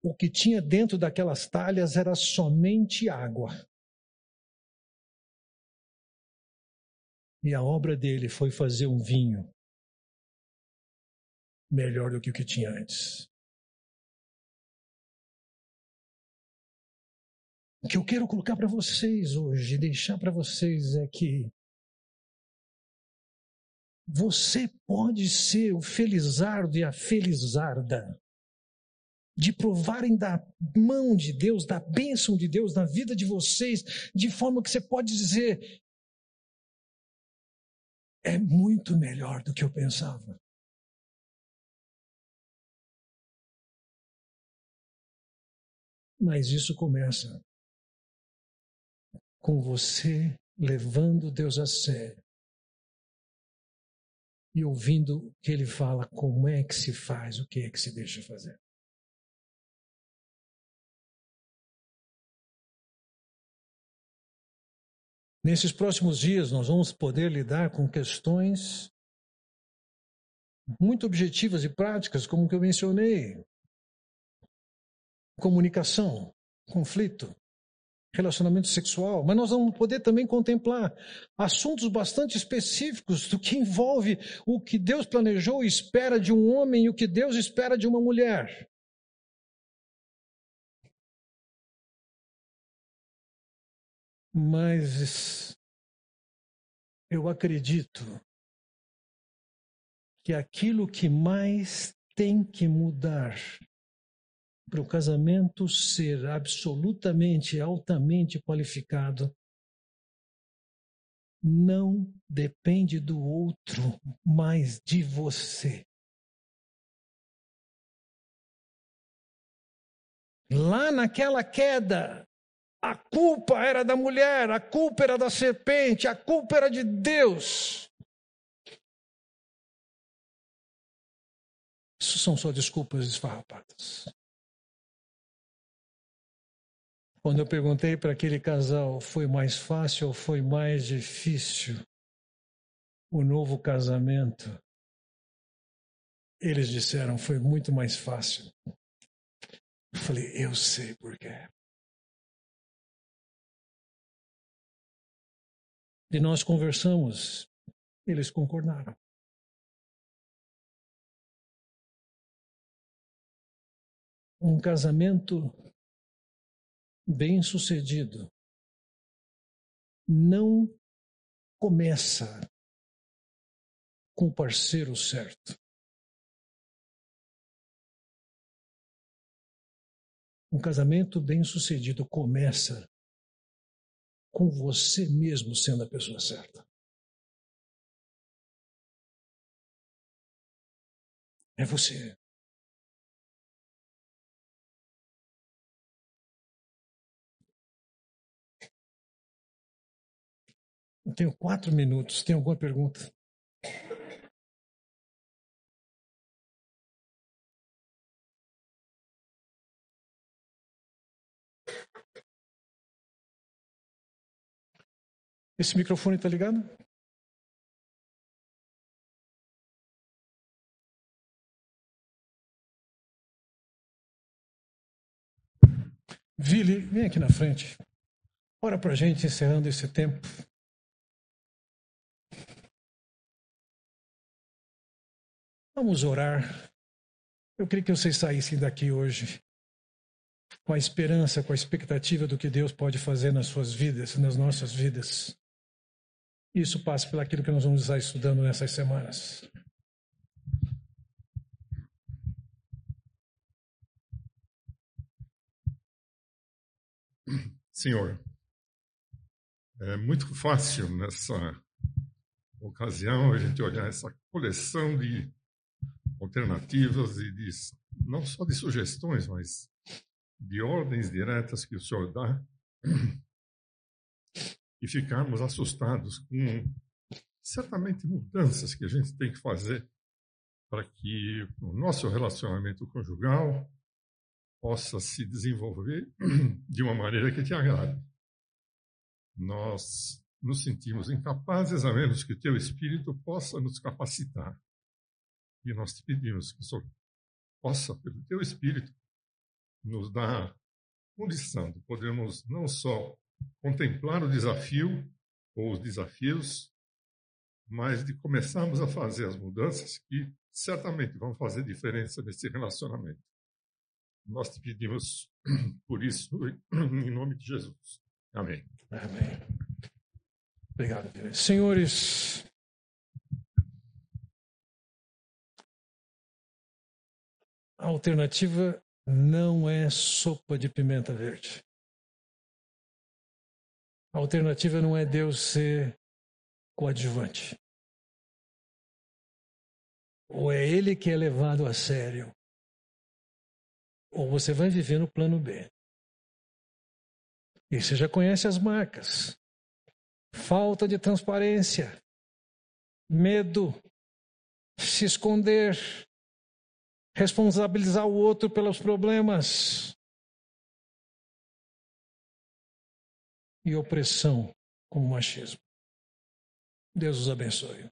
O que tinha dentro daquelas talhas era somente água. E a obra dele foi fazer um vinho melhor do que o que tinha antes. O que eu quero colocar para vocês hoje, deixar para vocês é que você pode ser o felizardo e a felizarda de provarem da mão de Deus, da bênção de Deus na vida de vocês, de forma que você pode dizer: é muito melhor do que eu pensava. Mas isso começa com você levando Deus a sério e ouvindo o que ele fala, como é que se faz, o que é que se deixa fazer. Nesses próximos dias, nós vamos poder lidar com questões muito objetivas e práticas, como que eu mencionei: comunicação, conflito, relacionamento sexual, mas nós vamos poder também contemplar assuntos bastante específicos do que envolve o que Deus planejou e espera de um homem e o que Deus espera de uma mulher. Mas eu acredito que aquilo que mais tem que mudar para o casamento ser absolutamente, altamente qualificado, não depende do outro, mas de você. Lá naquela queda, a culpa era da mulher, a culpa era da serpente, a culpa era de Deus. Isso são só desculpas esfarrapadas. Quando eu perguntei para aquele casal, foi mais fácil ou foi mais difícil o novo casamento? Eles disseram, foi muito mais fácil. Eu falei, eu sei por quê. E nós conversamos, eles concordaram. Um casamento bem-sucedido não começa com o parceiro certo. Um casamento bem-sucedido começa com você mesmo sendo a pessoa certa. É você. Eu tenho quatro minutos. Tem alguma pergunta? Esse microfone está ligado? Vili, vem aqui na frente. Ora para a gente, encerrando esse tempo. Vamos orar. Eu queria que vocês saíssem daqui hoje com a esperança, com a expectativa do que Deus pode fazer nas suas vidas, nas nossas vidas. Isso passa pelo aquilo que nós vamos estar estudando nessas semanas. Senhor, é muito fácil nessa ocasião a gente olhar essa coleção de alternativas e de, não só de sugestões, mas de ordens diretas que o Senhor dá e ficarmos assustados com certamente mudanças que a gente tem que fazer para que o nosso relacionamento conjugal possa se desenvolver de uma maneira que te agrade. Nós nos sentimos incapazes a menos que o teu Espírito possa nos capacitar. E nós te pedimos que o Senhor possa, pelo teu Espírito, nos dar condição de podermos não só contemplar o desafio ou os desafios, mas de começarmos a fazer as mudanças que certamente vão fazer diferença nesse relacionamento. Nós te pedimos por isso, em nome de Jesus. Amém. Amém. Obrigado, Senhores, a alternativa não é sopa de pimenta verde. A alternativa não é Deus ser coadjuvante. Ou é Ele que é levado a sério, ou você vai viver no plano B. E você já conhece as marcas: falta de transparência, medo, se esconder, responsabilizar o outro pelos problemas e opressão como machismo. Deus os abençoe.